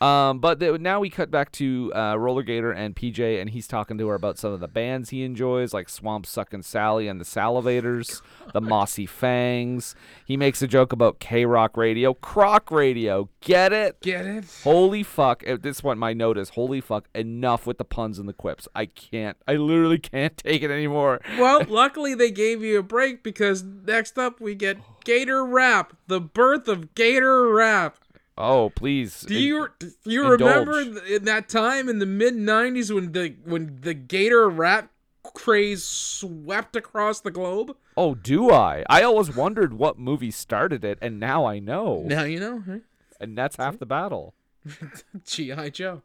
Um, but the, now we cut back to uh, Roller Gator and PJ, and he's talking to her about some of the bands he enjoys, like Swamp Suckin' Sally and the Salivators, *laughs* the Mossy Fangs. He makes a joke about K Rock Radio, Croc Radio. Get it? get it Holy fuck. At This point, my note is holy fuck. Enough with the puns and the quips. I can't. I literally can't *laughs* take it anymore. well *laughs* luckily they gave you a break because next up we get gator rap the birth of gator rap Oh, please. Do you do you indulge. remember in that time in the mid '90s when the when the Gator rap craze swept across the globe? Oh, do I? I always wondered what movie started it, and now I know. Now you know, huh? And that's half the battle. *laughs* GI Joe.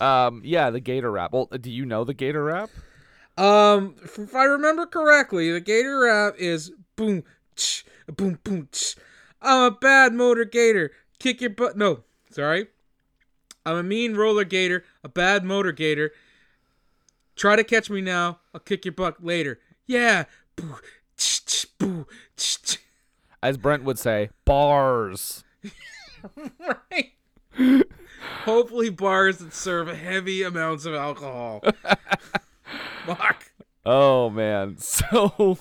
Um, yeah, the Gator rap. Well, do you know the Gator rap? Um, if I remember correctly, the Gator rap is boom, tch, boom, boom. Tch. I'm a bad motor Gator. Kick your butt. No, sorry. I'm a mean roller Gator, a bad motor Gator. Try to catch me now. I'll kick your butt later. Yeah. Boo, tch, tch, boo, tch, tch. As Brent would say, bars. *laughs* right. Hopefully, bars that serve heavy amounts of alcohol. *laughs* Fuck. Oh man. *laughs* So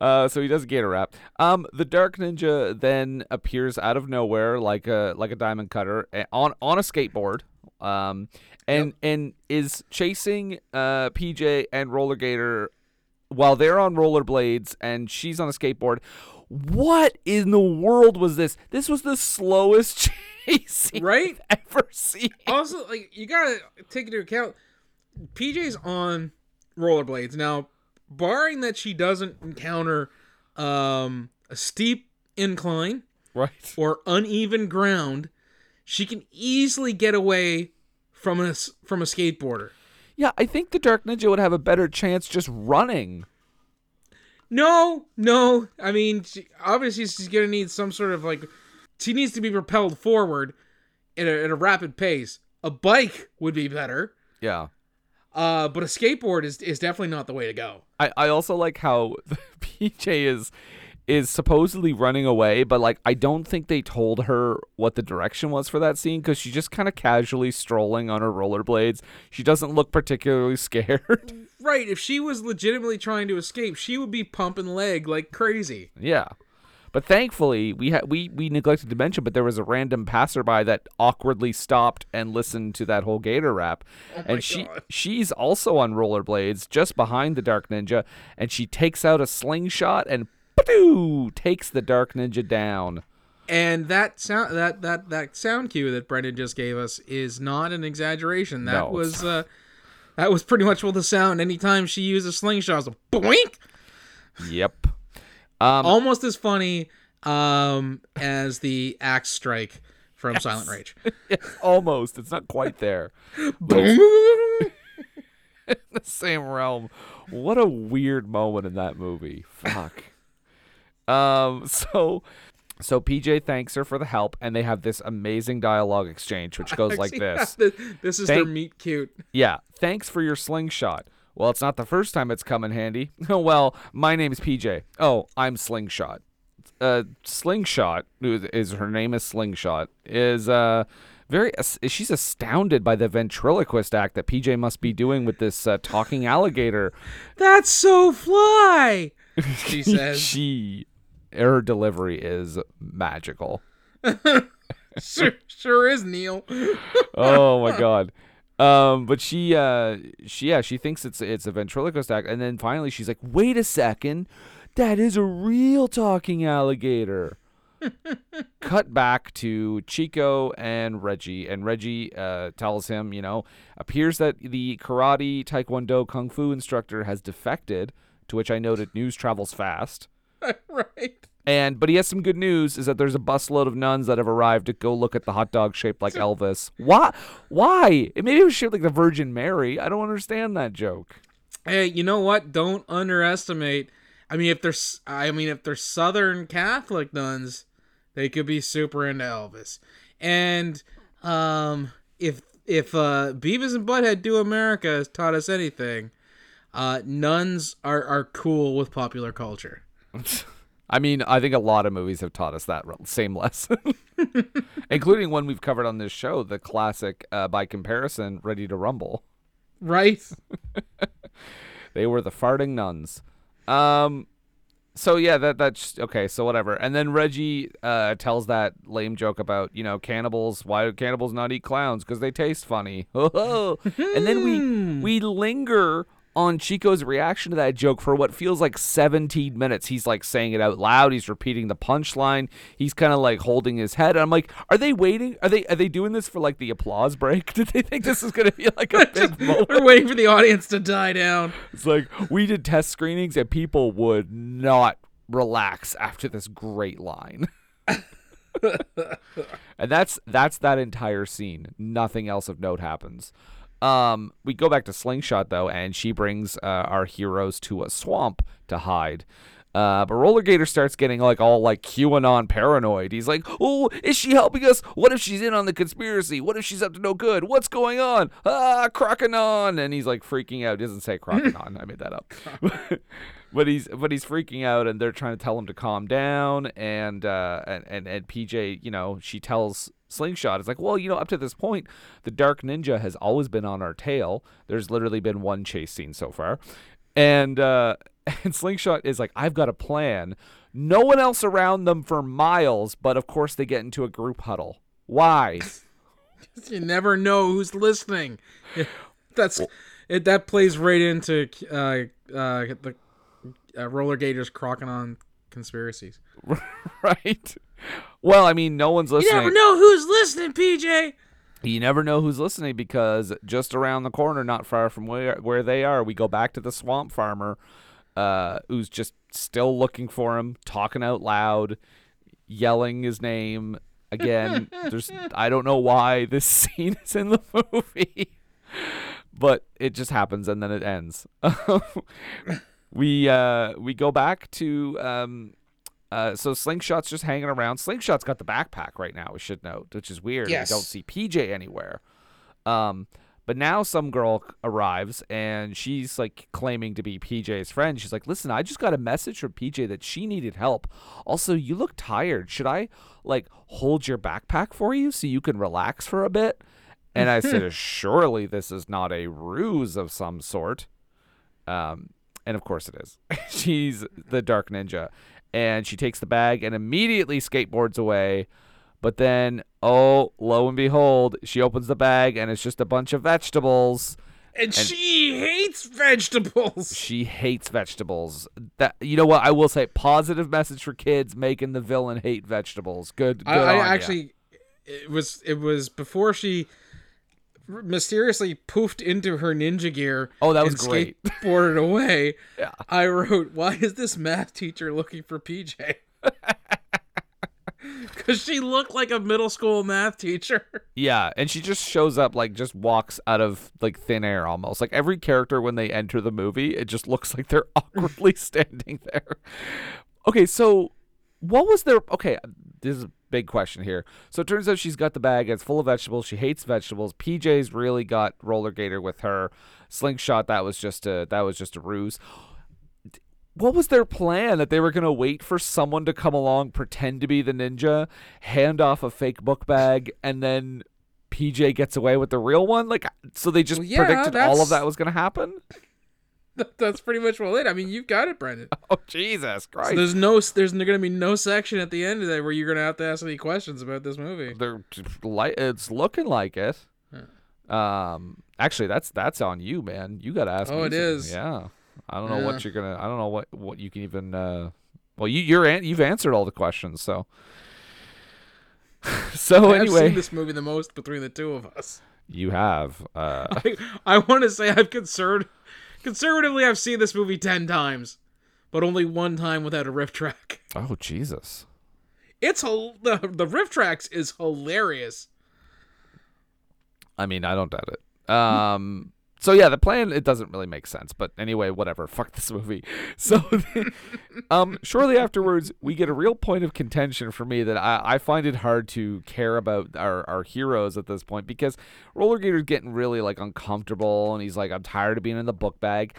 uh so he does Gator rap. Um the Dark Ninja then appears out of nowhere like a like a diamond cutter eh, on on a skateboard. Um and and is chasing uh PJ and Roller Gator while they're on rollerblades and she's on a skateboard. What in the world was this? This was the slowest *laughs* chase Right? I've ever seen. Also, like you gotta take into account, PJ's on rollerblades now. Barring that she doesn't encounter um, a steep incline Right. or uneven ground, she can easily get away from a from a skateboarder. Yeah, I think the Dark Ninja would have a better chance just running. No, no. I mean, she, obviously she's gonna need some sort of like. She needs to be propelled forward at a, at a rapid pace. A bike would be better, Yeah. Uh, but a skateboard is is definitely not the way to go. I, I also like how *laughs* PJ is is supposedly running away, but like I don't think they told her what the direction was for that scene because she's just kind of casually strolling on her rollerblades. She doesn't look particularly *laughs* scared. Right. If she was legitimately trying to escape, she would be pumping leg like crazy. yeah. But thankfully, we had we we neglected to mention, but there was a random passerby that awkwardly stopped and listened to that whole Gator rap, and she God. she's also on rollerblades just behind the Dark Ninja, and she takes out a slingshot and takes the Dark Ninja down. And that sound that that that sound cue that Brendan just gave us is not an exaggeration. That No, was uh that was pretty much what the sound anytime she used a slingshot was a boink. Yep. Um, Almost as funny um as the axe strike from Silent Rage. *laughs* almost. It's not quite there. Boom. *laughs* the same realm. What a weird moment in that movie. Fuck. um. So, So PJ thanks her for the help, and they have this amazing dialogue exchange, which goes *laughs* like this. this is their meet cute. Yeah, thanks for your slingshot. Well, it's not the first time it's come in handy. *laughs* Oh, well, my name's PJ. Oh, I'm Slingshot. Uh, Slingshot, who is- is her name is Slingshot, is uh very as- she's astounded by the ventriloquist act that PJ must be doing with this uh, talking alligator. That's so fly. *laughs* She says. she her delivery is magical. *laughs* sure, sure is Neil. oh my god. Um, but she, uh, she, yeah, she thinks it's it's a ventriloquist act, and then finally she's like, "Wait a second, that is a real talking alligator." *laughs* Cut back to Chico and Reggie, and Reggie uh, tells him, you know, appears that the karate, taekwondo, kung fu instructor has defected. To which I noted, news travels fast. *laughs* right. And but he has some good news is that there's a busload of nuns that have arrived to go look at the hot dog shaped like *laughs* Elvis. Why? Why? Maybe it was shaped like the Virgin Mary. I don't understand that joke. Hey, you know what? Don't underestimate. I mean, if they're, I mean, if they're Southern Catholic nuns, they could be super into Elvis. And um, if if uh, Beavis and Butthead Do America has taught us anything, uh, nuns are are cool with popular culture. *laughs* I mean, I think a lot of movies have taught us that same *laughs* lesson, including one we've covered on this show, the classic, uh, by comparison, Ready to Rumble. Right? *laughs* They were the farting nuns. Um, so yeah, that that's okay. So whatever. And then Reggie uh, tells that lame joke about you know cannibals. Why do cannibals not eat clowns? Because they taste funny. *laughs* and then we we linger on Chico's reaction to that joke for what feels like 17 minutes. He's like saying it out loud. He's repeating the punchline. He's kind of like holding his head. I'm like, are they waiting? Are they are they doing this for like the applause break? *laughs* Did they think this is gonna be like a big *laughs* moment? We're waiting for the audience to die down. It's like we did test screenings and people would not relax after this great line. *laughs* and that's that's that entire scene. Nothing else of note happens. Um, we go back to Slingshot though, and she brings uh, our heroes to a swamp to hide. Uh, but Roller Gator starts getting like all like QAnon paranoid. He's like, "Oh, is she helping us? What if she's in on the conspiracy? What if she's up to no good? What's going on? Ah, Croconon!" And he's like freaking out. He doesn't say Croconon. I made that up. *laughs* *laughs* but he's but he's freaking out, and they're trying to tell him to calm down. And uh, and and and PJ, you know, she tells Slingshot, it's like, well, you know, up to this point, the Dark Ninja has always been on our tail. There's literally been one chase scene so far, and uh, *laughs* and Slingshot is like, I've got a plan. No one else around them for miles, but of course they get into a group huddle. Why? *laughs* You never know who's listening. *laughs* That's it. That plays right into uh, uh, the uh, Roller Gators Croconon conspiracies. *laughs* right? Well, I mean, no one's listening. You never know who's listening, PJ. You never know who's listening because just around the corner, not far from where where they are, we go back to the swamp farmer, uh, who's just still looking for him, talking out loud, yelling his name again. *laughs* There's I don't know why this *laughs* scene is in the movie, but it just happens and then it ends. We uh we go back to um. Uh, so Slingshot's just hanging around. Slingshot's got the backpack right now. We should note, which is weird. Yes. We don't see PJ anywhere. Um, but now some girl arrives and she's like claiming to be PJ's friend. She's like, "Listen, I just got a message from PJ that she needed help. Also, you look tired. Should I like hold your backpack for you so you can relax for a bit?" And I said, *laughs* "Surely this is not a ruse of some sort." Um, and of course it is. *laughs* She's the Dark Ninja, and she takes the bag and immediately skateboards away. But then, oh, lo and behold, she opens the bag and it's just a bunch of vegetables. And, she hates vegetables. *laughs* She hates vegetables. That you know what I will say. Positive message for kids making the villain hate vegetables. Good. good I, I on ya. actually, it was it was before she mysteriously poofed into her ninja gear. Oh, that was and great. *laughs* Boarded away. Yeah. I wrote, "Why is this math teacher looking for PJ?" Because *laughs* she looked like a middle school math teacher. *laughs* Yeah, and she just shows up like just walks out of like thin air almost. Like every character when they enter the movie, it just looks like they're awkwardly standing there. Okay, so what was their okay, this is big question here. So it turns out she's got the bag. It's full of vegetables. She hates vegetables. PJ's really got roller gator with her. Slingshot that was just a that was just a ruse. What was their plan? That they were gonna wait for someone to come along, pretend to be the ninja, hand off a fake book bag, and then PJ gets away with the real one? Like, so they just Well, yeah, predicted all of that was gonna happen? That's pretty much well it. I mean, you've got it, Brendan. *laughs* Oh Jesus Christ! So there's no, there's going to be no section at the end of that where you're going to have to ask any questions about this movie. they're like it's looking like it. Um, actually, that's that's on you, man. You gotta ask. Oh, it something. is. Yeah, I don't know Yeah. what you're gonna. I don't know what what you can even. uh Well, you you're an, you've answered all the questions, so. *laughs* so I've anyway, seen this movie the most between the two of us. you have. Uh, *laughs* I, I want to say I've conserved, conservatively, I've seen this movie ten times, but only one time without a riff track. *laughs* oh Jesus! It's the the RiffTrax is hilarious. I mean, I don't doubt it. Um. So yeah, the plan it doesn't really make sense, but anyway, whatever. *laughs* Fuck this movie. *laughs* So, um, shortly afterwards, we get a real point of contention for me that I, I find it hard to care about our, our heroes at this point because Roller Gator's getting really like uncomfortable, and he's like, I'm tired of being in the book bag.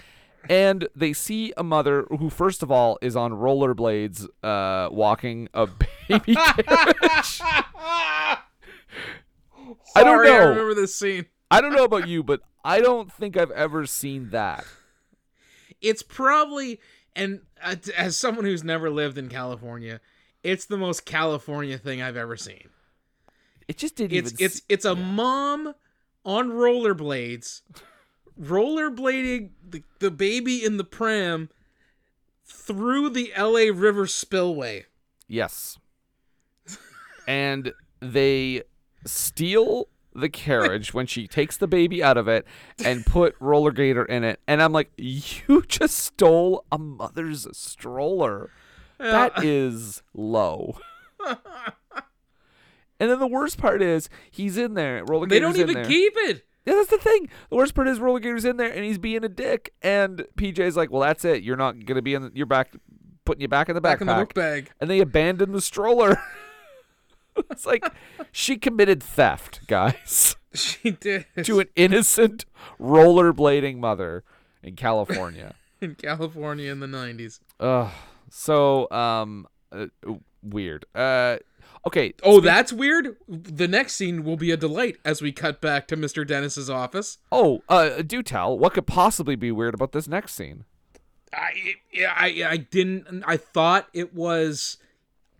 And they see a mother who, first of all, is on rollerblades, uh, walking a baby *laughs* carriage. I don't Sorry, I remember this scene. I don't know about you, but I don't think I've ever seen that. It's probably and uh, as someone who's never lived in California, it's the most California thing I've ever seen. It just didn't It's even. it's it's a mom on rollerblades, rollerblading the, the baby in the pram through the LA River spillway. yes. And they steal the carriage when she takes the baby out of it and put Roller Gator in it. And I'm like, you just stole a mother's stroller. That is low. and then the worst part is he's in there. Roller They don't even keep it. Yeah, that's the thing. The worst part is Roller Gator's in there and he's being a dick, and PJ's like, "Well, that's it. You're not gonna be in. The, you're back, putting you back in the backpack." Back in the book bag. And they abandon the stroller. *laughs* *laughs* it's like she committed theft, guys, *laughs* She did to an innocent rollerblading mother in California. *laughs* in California in the nineties. Ugh. So, um, uh, weird. Uh, okay. Oh, that's weird. The next scene will be a delight as we cut back to Mr. Dennis's office. Oh, uh, do tell. What could possibly be weird about this next scene? I yeah, I I didn't. I thought it was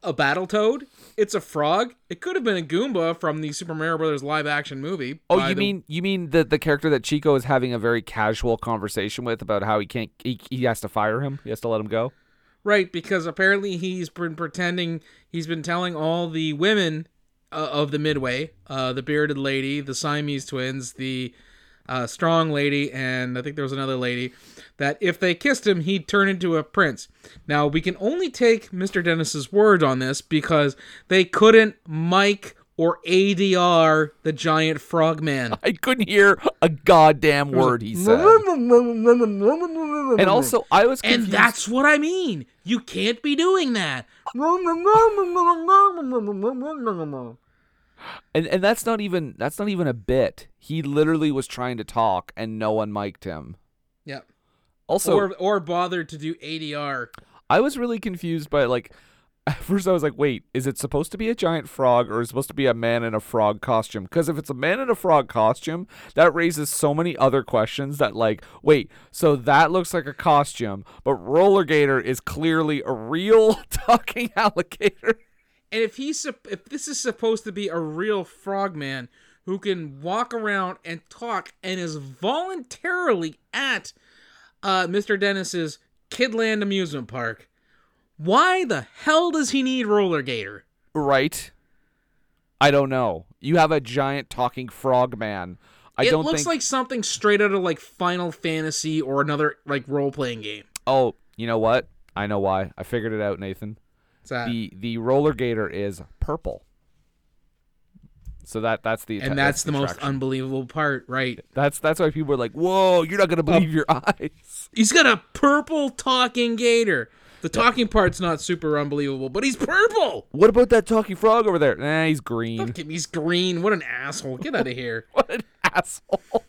a battle toad. It's a frog. It could have been a Goomba from the Super Mario Brothers live action movie. Oh, you the- mean you mean the the character that Chico is having a very casual conversation with about how he can't he, he has to fire him. He has to let him go. right? Because apparently he's been pretending. He's been telling all the women uh, of the Midway, uh, the bearded lady, the Siamese twins, the uh, strong lady, and I think there was another lady, that if they kissed him, he'd turn into a prince. Now, we can only take Mr. Dennis's word on this because they couldn't mic or ADR the giant frogman. *laughs* I couldn't hear a goddamn word he said. *laughs* And also, I was confused. And that's what I mean. You can't be doing that. *laughs* and and that's not even that's not even a bit. He literally was trying to talk, and no one mic'd him. Yep. Also, or or bothered to do ADR. I was really confused by like. *laughs* At first, I was like, "Wait, is it supposed to be a giant frog, or is it supposed to be a man in a frog costume?" Because if it's a man in a frog costume, that raises so many other questions. That like, wait, so that looks like a costume, but Roller Gator is clearly a real *laughs* talking alligator. And if he's if this is supposed to be a real frogman who can walk around and talk and is voluntarily at uh, Mr. Dennis's Kidland amusement park, why the hell does he need Roller Gator? Right? I don't know. You have a giant talking frog man. I it don't looks think. like something straight out of like Final Fantasy or another like role playing game. oh, you know what? I know why. I figured it out, Nathan. What's that? the the roller gator is purple. So that that's the and that's the most unbelievable part, right? that's that's why people are like, "Whoa, you're not gonna oh. believe your *laughs* eyes." He's got a purple talking gator. The talking part's not super unbelievable, but he's purple. What about that talking frog over there? Nah, he's green. At me, he's green. What an asshole. Get out of *laughs* here. what an asshole.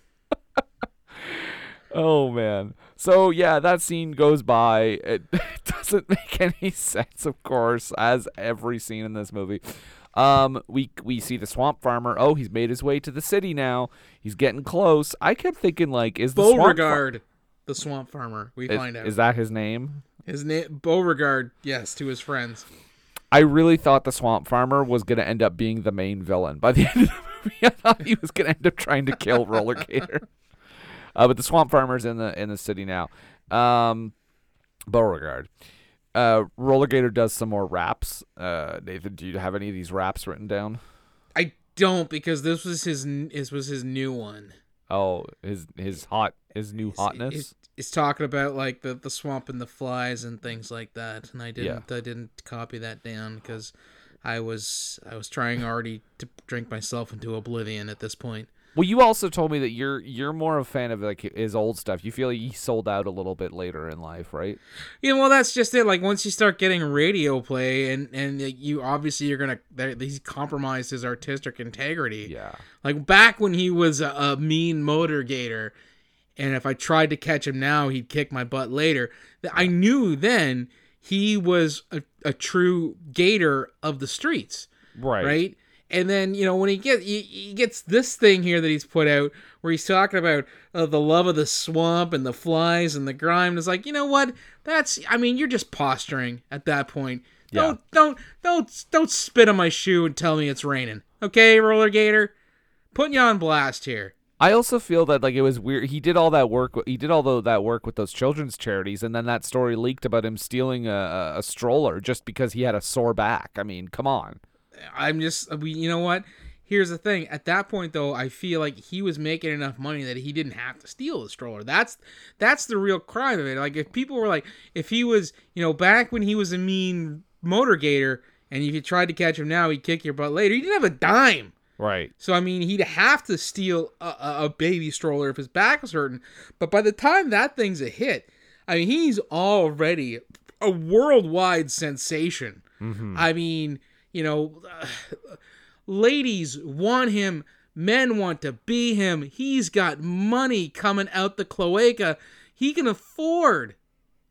Oh man. So yeah, that scene goes by. It, it *laughs* doesn't make any sense, of course, as every scene in this movie. Um, we we see the swamp farmer. Oh, he's made his way to the city now. He's getting close. I kept thinking like, is the swamp far- Beauregard, the swamp farmer. We is, find out. is that his name? His name Beauregard, yes, to his friends. I really thought the swamp farmer was gonna end up being the main villain by the *laughs* end of the movie. I thought he was gonna end up trying to kill Roller Gator. Uh, but the swamp farmer's in the in the city now. Um, Beauregard. Uh, Roller Gator does some more raps. Uh, Nathan, do you have any of these raps written down? I don't because this was his this was his new one. Oh, his his hot his new hotness. It's, it's talking about like the the swamp and the flies and things like that, and I didn't I didn't copy that down because I was I was trying already to drink myself into oblivion at this point. Well, you also told me that you're you're more of a fan of like his old stuff. You feel like he sold out a little bit later in life, right? Yeah, well, that's just it. Like once you start getting radio play, and and you obviously you're gonna he's compromised his artistic integrity. Yeah. Like back when he was a, a mean motor gator, and if I tried to catch him now, he'd kick my butt later. I knew then he was a, a true gator of the streets Right. right? And then you know when he gets he, he gets this thing here that he's put out where he's talking about uh, the love of the swamp and the flies and the grime. It's like you know what? That's I mean you're just posturing at that point. Yeah. Don't don't don't don't spit on my shoe and tell me it's raining. Okay, roller gator, putting you on blast here. I also feel that like it was weird. He did all that work. He did all tho- that work with those children's charities, and then that story leaked about him stealing a, a stroller just because he had a sore back. I mean, come on. I'm just we you know what? Here's the thing. At that point though, I feel like he was making enough money that he didn't have to steal the stroller. That's that's the real crime of it. Like if people were like if he was, you know, back when he was a mean motor gator and if you tried to catch him now, he'd kick your butt later. He didn't have a dime. Right. So I mean, he'd have to steal a, a, a baby stroller if his back was hurting. But by the time that thing's a hit, I mean, he's already a worldwide sensation. Mm-hmm. I mean, you know, *sighs* ladies want him, men want to be him. He's got money coming out the cloaca. He can afford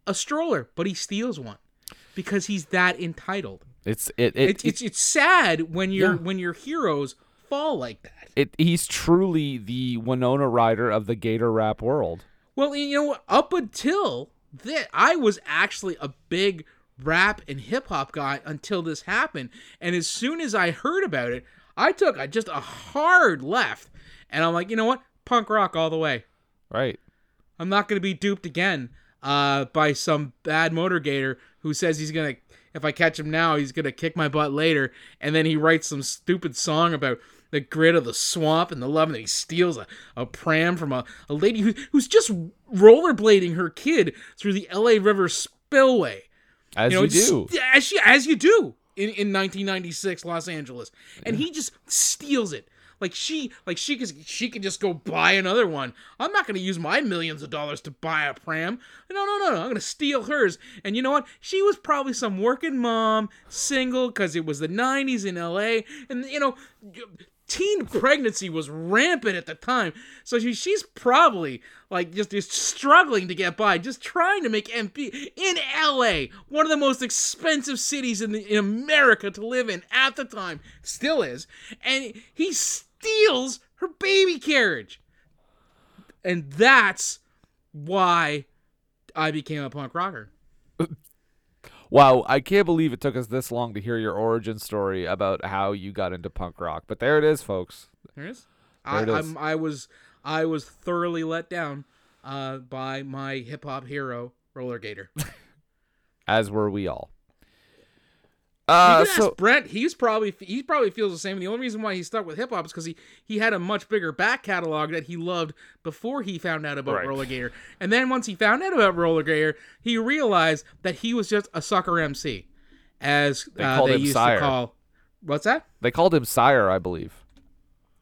a stroller, but he steals one because he's that entitled. It's it it, It's it's, it's sad when your Yeah. when your heroes fall like that. it, he's truly the Winona Ryder of the Gator rap world. Well, you know? Up until that, I was actually a big rap and hip hop guy until this happened. And as soon as I heard about it, I took a, just a hard left. And I'm like, you know what? Punk rock all the way. Right. I'm not going to be duped again uh, by some bad motor gator who says he's going to, if I catch him now, he's going to kick my butt later. And then he writes some stupid song about the grit of the swamp and the love, and he steals a, a pram from a, a lady who, who's just rollerblading her kid through the LA River spillway. As you, know, just- do. As, she, as you do in, in 1996 Los Angeles. And he just steals it. Like she, like she could, she could just go buy another one. I'm not going to use my millions of dollars to buy a pram. No, no, no, no. I'm going to steal hers. And you know what? She was probably some working mom, single, because it was the 90s in LA. And you know, teen pregnancy was rampant at the time. So she, she's probably like just, just struggling to get by, just trying to make MP in LA, one of the most expensive cities in, the, in America to live in at the time, still is. And he steals her baby carriage. And that's why I became a punk rocker. Wow, I can't believe it took us this long to hear your origin story about how you got into punk rock. But there it is, folks. There it is. There I, it is. I'm, I was I was thoroughly let down uh, by my hip hop hero Roller Gator. *laughs* As were we all. Uh, so ask Brent. He's probably he probably feels the same. The only reason why he stuck with hip hop is because he he had a much bigger back catalog that he loved before he found out about Right. Roller Gator. And then once he found out about Roller Gator, he realized that he was just a sucker MC, as They uh, they used Sire. to call. What's that? they called him Sire, I believe.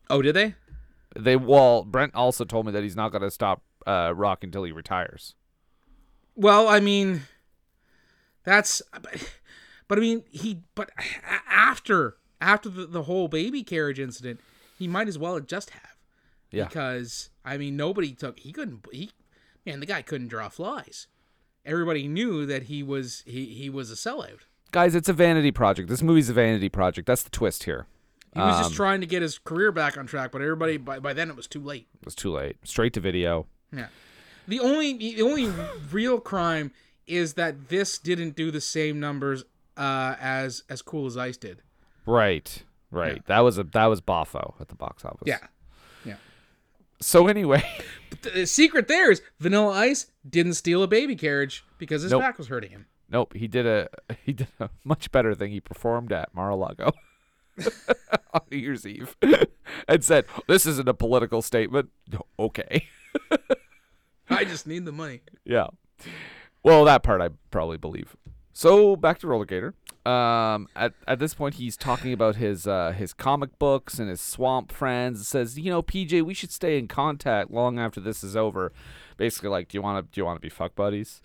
Oh, did they? They well, Brent also told me that he's not going to stop uh, rock until he retires. Well, I mean, That's, but I mean, he, but after after the, the whole baby carriage incident, he might as well just have. Yeah. Because I mean, nobody took. He couldn't. He, man, the guy couldn't draw flies. Everybody knew that he was he he was a sellout. Guys, it's a vanity project. This movie's a vanity project. That's the twist here. He was Um, just trying to get his career back on track, but everybody by, by then it was too late. It was too late. Straight to video. Yeah. The only the only real crime is that this didn't do the same numbers uh, as as Cool as Ice did. Right. Right. That was a that was boffo at the box office. Yeah. Yeah. So anyway, *laughs* The secret there is Vanilla Ice didn't steal a baby carriage because his Nope. back was hurting him. nope, he did a *laughs* he did a much better thing. He performed at Mar-a-Lago *laughs* on New Year's Eve and said, "This isn't a political statement." Okay. I just need the money. Yeah. Well, that part I probably believe. So back to Roller Gator. Um, at at this point, he's talking about his uh, his comic books and his swamp friends. And Says, you know, PJ, we should stay in contact long after this is over. Basically, like, do you want to do you want to be fuck buddies?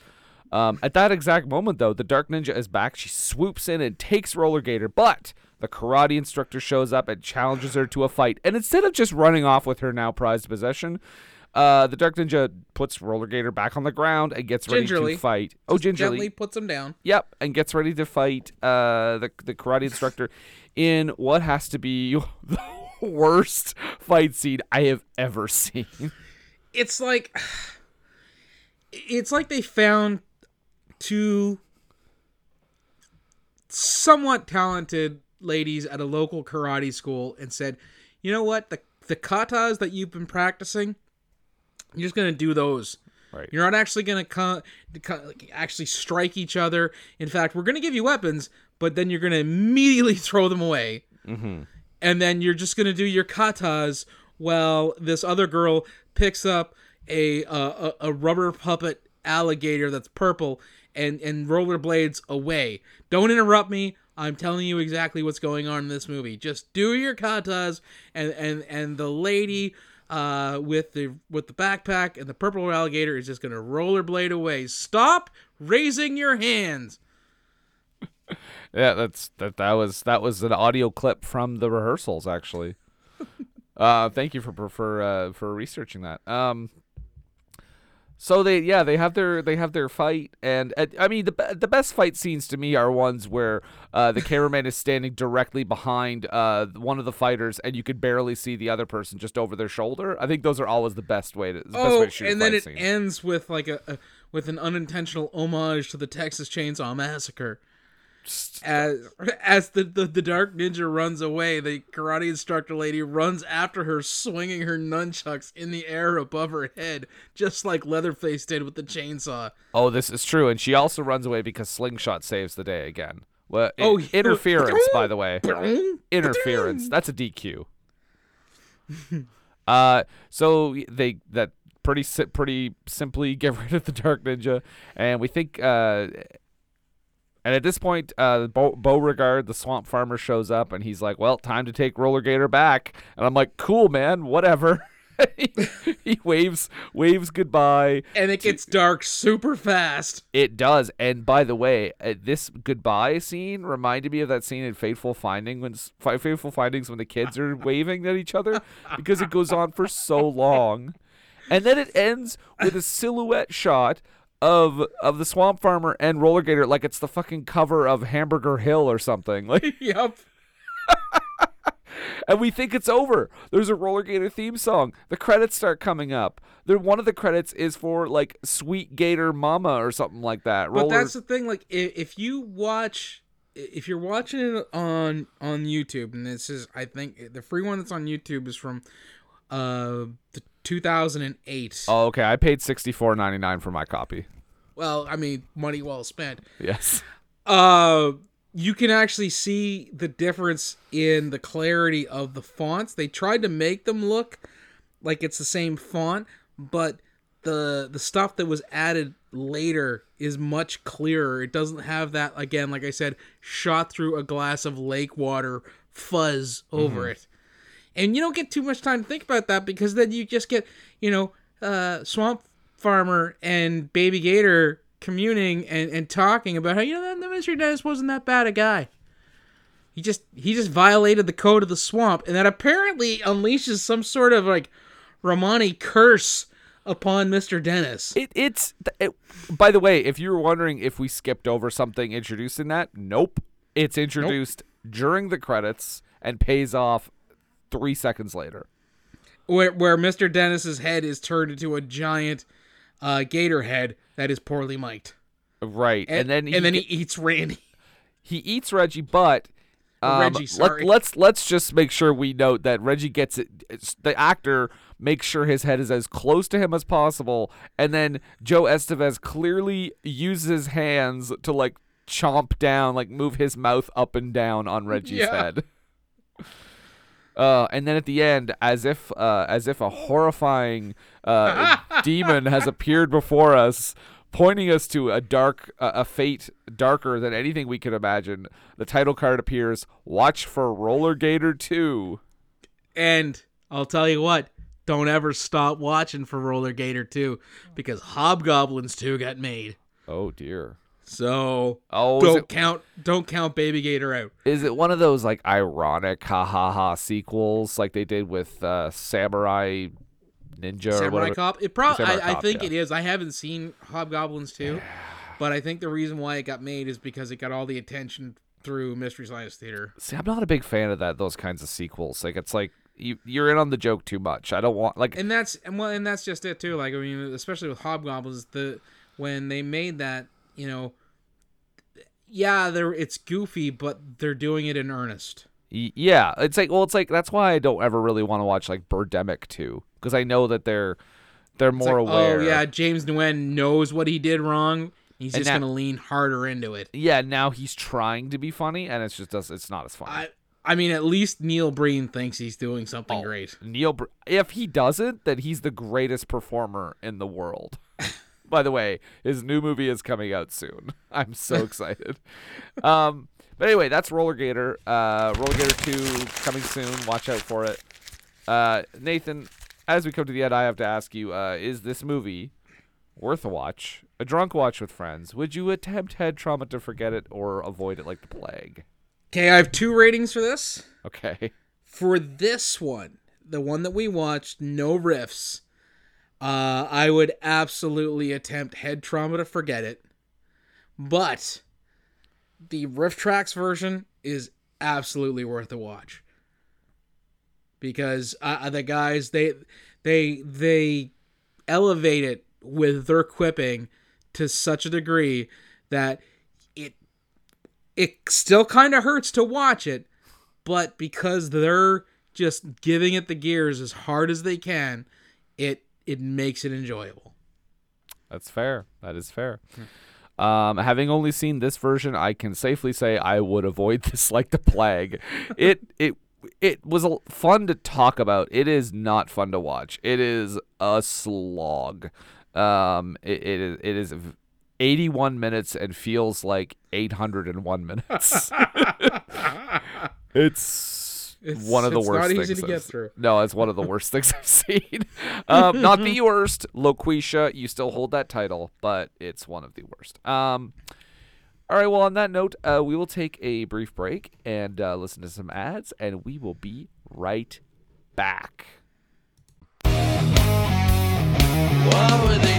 Um, at that exact moment, though, the Dark Ninja is back. She swoops in and takes Roller Gator, but the karate instructor shows up and challenges her to a fight. And instead of just running off with her now prized possession, uh, the Dark Ninja puts Roller Gator back on the ground and gets ready Gingerly. to fight. Oh, gingerly. Gently puts him down. Yep, and gets ready to fight uh, the the karate *laughs* instructor in what has to be *laughs* the worst fight scene I have ever seen. It's like it's like they found two somewhat talented ladies at a local karate school and said, "You know what? The the katas that you've been practicing, you're just gonna do those. Right. You're not actually gonna co- co- actually strike each other. In fact, we're gonna give you weapons, but then you're gonna immediately *laughs* throw them away, Mm-hmm. and then you're just gonna do your katas while this other girl picks up a uh, a, a rubber puppet alligator that's purple and and rollerblades away. Don't interrupt me. I'm telling you exactly what's going on in this movie. Just do your katas, and and and the lady uh, with the with the backpack and the purple alligator is just gonna rollerblade away. Stop raising your hands. *laughs* Yeah, that's that. That was that was an audio clip from the rehearsals, actually. *laughs* uh, thank you for for uh, for researching that. Um, so they yeah they have their they have their fight and uh, I mean the the best fight scenes to me are ones where uh, the cameraman is standing directly behind uh, one of the fighters and you could barely see the other person just over their shoulder. I think those are always the best way to the best Oh, way to shoot a and then it scene. ends with like a, a with an unintentional homage to the Texas Chainsaw Massacre. As as the, the the dark ninja runs away, the karate instructor lady runs after her, swinging her nunchucks in the air above her head, just like Leatherface did with the chainsaw. Oh, this is true, and she also runs away because Slingshot saves the day again. Well, Oh, interference, by the way. *laughs* interference. That's a DQ. *laughs* uh, so they that pretty si- pretty simply *laughs* get rid of the Dark Ninja, and we think. Uh, and at this point, uh, Beau- Beauregard, the swamp farmer, shows up, and he's like, "Well, time to take Roller Gator back." And I'm like, "Cool, man, whatever." he, *laughs* he waves waves goodbye. And it gets dark super fast. It does. And by the way, uh, this goodbye scene reminded me of that scene in Fateful Finding when Fateful Findings when the kids are *laughs* waving at each other because it goes on for so long. And then it ends with a silhouette shot of of the swamp farmer and roller gator like it's the fucking cover of Hamburger Hill or something. *laughs* Like yep. *laughs* and we think it's over. There's a roller gator theme song. The credits start coming up. There one of the credits is for like Sweet Gator Mama or something like that. But that's the thing. Like, if, if you watch, if you're watching it on on YouTube, and this is, I think, the free one that's on YouTube is from uh the 2008. Oh, okay. I paid sixty four ninety nine for my copy. Well, I mean, money well spent. Yes. Uh, you can actually see the difference in the clarity of the fonts. They tried to make them look like it's the same font, but the the stuff that was added later is much clearer. It doesn't have that again, like I said, shot through a glass of lake water fuzz over it. And you don't get too much time to think about that because then you just get, you know, uh, swamp farmer and baby gator communing and, and talking about how you know that Mr. Dennis wasn't that bad a guy. He just he just violated the code of the swamp, and that apparently unleashes some sort of like Romani curse upon Mr. Dennis. It, it's it, by the way, if you were wondering if we skipped over something introducing that, nope. It's introduced during the credits and pays off three seconds later. where where Mr. Dennis's head is turned into a giant uh, gator head that is poorly mic'd, Right, and, and, then he, and then he eats Randy. he eats Reggie, but um, Reggie, sorry. Let, us let's just make sure we note that Reggie gets it. The actor makes sure his head is as close to him as possible, and then Joe Estevez clearly uses his hands to like chomp down, like move his mouth up and down on Reggie's Yeah. head. *laughs* Uh, and then at the end, as if uh, as if a horrifying uh, *laughs* demon has appeared before us, pointing us to a dark uh, a fate darker than anything we could imagine. The title card appears. Watch for Roller Gator Two. And I'll tell you what, don't ever stop watching for Roller Gator 2 because Hobgoblins 2 got made. Oh dear. So Oh, don't it, count don't count Baby Gator out. is it one of those like ironic ha ha ha sequels like they did with uh, Samurai Ninja Samurai? Cop. It probably I, I think yeah. it is. I haven't seen Hobgoblins 2, but I think the reason why it got made is because it got all the attention through Mystery Science Theater. See, I'm not a big fan of that. Those kinds of sequels. Like it's like you you're in on the joke too much. I don't want like and that's and well and that's just it too like i mean especially with hobgoblins the when they made that you know yeah they're it's goofy but they're doing it in earnest Yeah, it's like well, it's like that's why I don't ever really want to watch like Birdemic 2 because I know that they're they're It's more like, aware. oh yeah james nguyen knows what he did wrong he's And just that- gonna lean harder into it yeah. Now he's trying to be funny, and it's just does it's not as funny. i i mean at least neil breen thinks he's doing something Oh, great Neil, Br- if he doesn't, then he's the greatest performer in the world. *laughs* By the way, his new movie is coming out soon. *laughs* I'm so excited. um, but anyway, that's Roller Gator. Uh, Roller Gator 2 coming soon. Watch out for it. Uh, Nathan, as we come to the end, I have to ask you: uh, Is this movie worth a watch? A drunk watch with friends? Would you attempt head trauma to forget it or avoid it like the plague? okay i have two ratings for this Okay. for this one, the one that we watched, no riffs, uh, I would absolutely attempt head trauma to forget it. But the RiffTrax version is absolutely worth a watch because uh, the guys they they they elevate it with their quipping to such a degree that it it still kind of hurts to watch it but because they're just giving it the gears as hard as they can, it it makes it enjoyable. That's fair. That is fair. Um, having only seen this version, I can safely say I would avoid *laughs* this like the plague. it *laughs* it it was fun to talk about. It is not fun to watch. It is a slog. Um, it, it is it is 81 minutes and feels like 801 minutes. *laughs* it's, It's- one of the worst not easy things to get I've- through. No, it's one of the worst *laughs* things I've seen. *laughs* Um, not the *laughs* worst. Loquisha, you still hold that title, but it's one of the worst. Um, all right. Well, on that note, uh, we will take a brief break and uh, listen to some ads, and we will be right back. What were they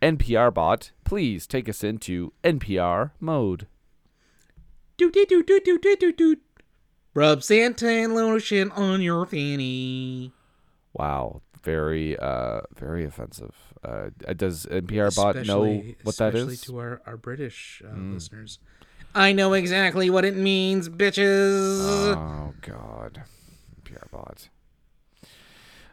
NPR bot, please take us into NPR mode. Doot doot doot doot doot doot doot doot. Rub Santan lotion on your fanny. Wow, very, uh, very offensive. Uh, does NPR bot know what that especially to our our British uh, listeners. I know exactly what it means, bitches. Oh God, PR bot.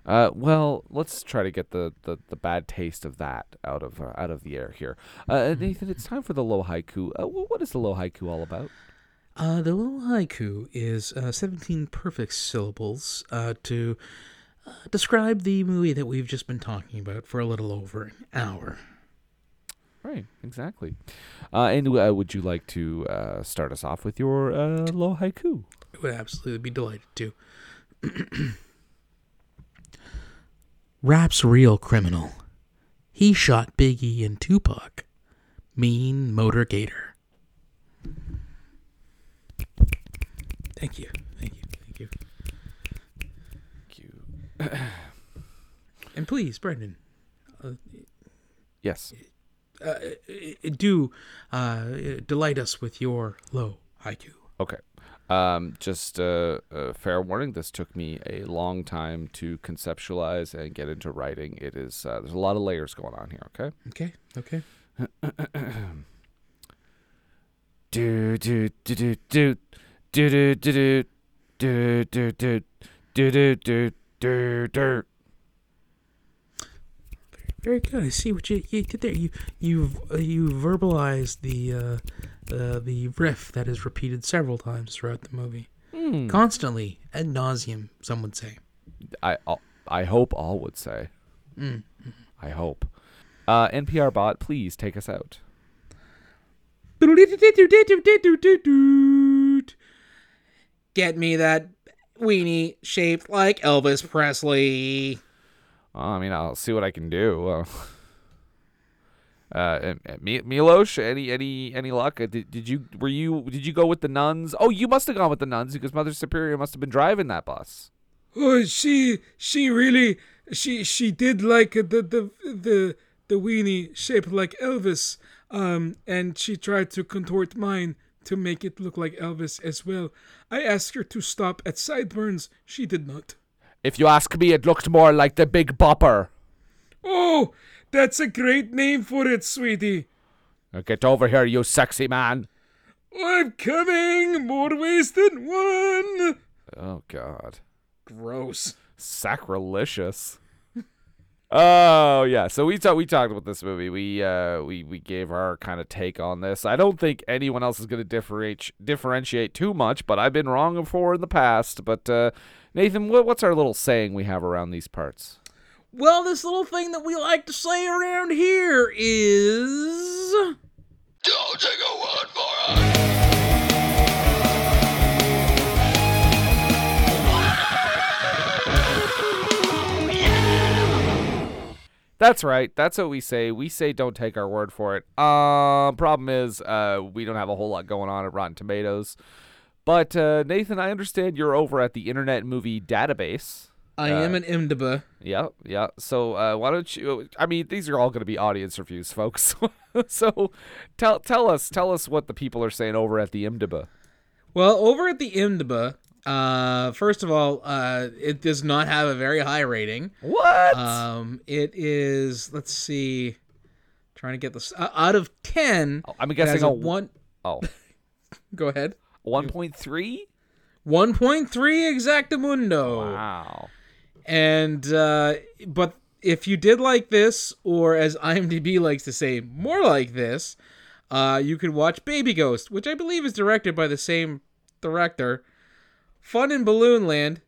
Uh, well, let's try to get the, the, the bad taste of that out of uh, out of the air here. Uh, Nathan, it's time for the low haiku. Uh, what is the low haiku all about? Uh, the little haiku is uh, 17 perfect syllables uh, to uh, describe the movie that we've just been talking about for a little over an hour. Right, exactly. Uh, and uh, would you like to uh, start us off with your uh, low haiku? I would absolutely be delighted to. *clears throat* Rap's real criminal. He shot Biggie and Tupac. Mean Motor Gator. Thank you. Thank you. Thank you. Thank you. And please, Brendan, Yes. uh, do uh, delight us with your low haiku. Okay. Um, just uh, uh, fair warning. This took me a long time to conceptualize and get into writing. It is uh, there's a lot of layers going on here. Okay. Okay. Okay. Do do do do do do do do do do do do do do do do. Very good. I see what you, you did there. You you uh, you verbalized the uh, uh, the riff that is repeated several times throughout the movie, Hmm. constantly ad nauseum. Some would say. I I'll- hope all would say. I hope. Uh, NPR bot, please take us out. Get me that weenie shaped like Elvis Presley. Well, I mean, I'll see what I can do. *laughs* Uh, and- and Mi- Milos, any any any luck? Uh, Did, did you were you did you go with the nuns? Oh, you must have gone with the nuns because Mother Superior must have been driving that bus. Oh, she she really she she did like the the the the weenie shaped like Elvis, um, and she tried to contort mine to make it look like Elvis as well. I asked her to stop at sideburns. She did not. If you ask me, it looked more like the Big Bopper. Oh, that's a great name for it, sweetie. Now get over here, you sexy man. I'm coming. More ways than one. Oh God, Gross. sacrilegious. *laughs* Oh yeah, so we talked we talked about this movie. We uh we we gave our kind of take on this. I don't think anyone else is going to differentiate differentiate too much, but I've been wrong before in the past. But uh, Nathan, what, what's our little saying we have around these parts? Well, this little thing that we like to say around here is. Don't take a word for it. That's right. That's what we say. We say don't take our word for it. Um, problem is, uh, we don't have a whole lot going on at Rotten Tomatoes. But uh, Nathan, I understand you're over at the Internet Movie Database. I am an IMDb. Yeah, yeah. So uh, why don't you? I mean, these are all going to be audience reviews, folks. *laughs* so tell tell us tell us what the people are saying over at the IMDb. Well, over at the IMDb, uh, first of all, uh, it does not have a very high rating. What? Um, it is. Let's see. Trying to get this uh, out of ten. Oh, I'm guessing a a one. oh, *laughs* Go ahead. 1.3? One point three exactamundo. Wow. And uh, but if you did like this, or as IMDb likes to say, more like this, uh, you could watch Baby Ghost, which I believe is directed by the same director. Fun in Balloon Land,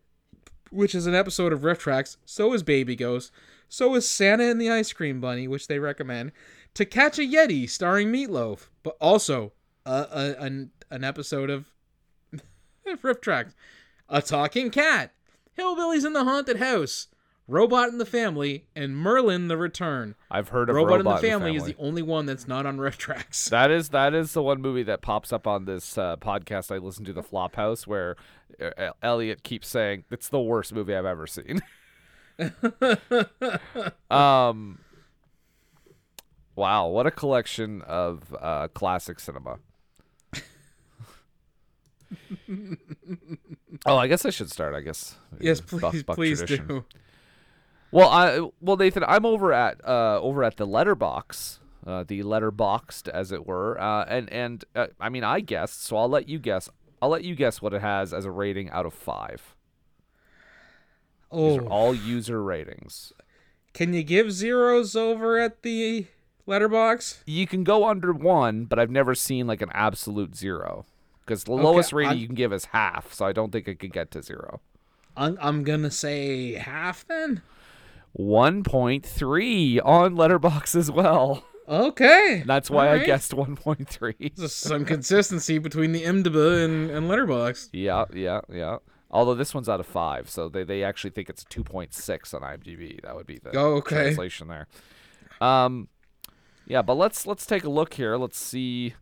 which is an episode of RiffTrax. So is Baby Ghost. So is Santa and the Ice Cream Bunny, which they recommend. To Catch a Yeti, starring Meatloaf, but also a, an an episode of *laughs* RiffTrax. A Talking Cat, Hillbillies in the Haunted House, Robot in the Family, and Merlin the Return. I've heard of Robot, Robot in the Family, is the only one that's not on Tracks. *laughs* That is that is the one movie that pops up on this uh, podcast I listen to, the Flophouse, where uh, Elliot keeps saying it's the worst movie I've ever seen. *laughs* um, wow, what a collection of uh, classic cinema. *laughs* oh, I guess I should start. I guess. yes, please, buck please tradition. do. Well, I well Nathan, I'm over at uh over at the letterbox, uh, the Letterboxd as it were, uh, and and uh, I mean I guessed, so I'll let you guess. I'll let you guess what it has as a rating out of five. These are Oh, all user ratings. can you give zeros over at the letterbox? You can go under one, but I've never seen like an absolute zero. Because the lowest rating I'm- you can give is half, so I don't think it could get to zero. I'm, I'm gonna say half then. 1.3 on Letterboxd as well. Okay, That's why I guessed 1.3. *laughs* Some consistency between the IMDb and, and Letterboxd. Yeah, yeah, yeah. Although this one's out of five, so they, they actually think it's 2.6 on IMDb. That would be the Oh, okay. translation there. Um, yeah, but let's let's take a look here. Let's see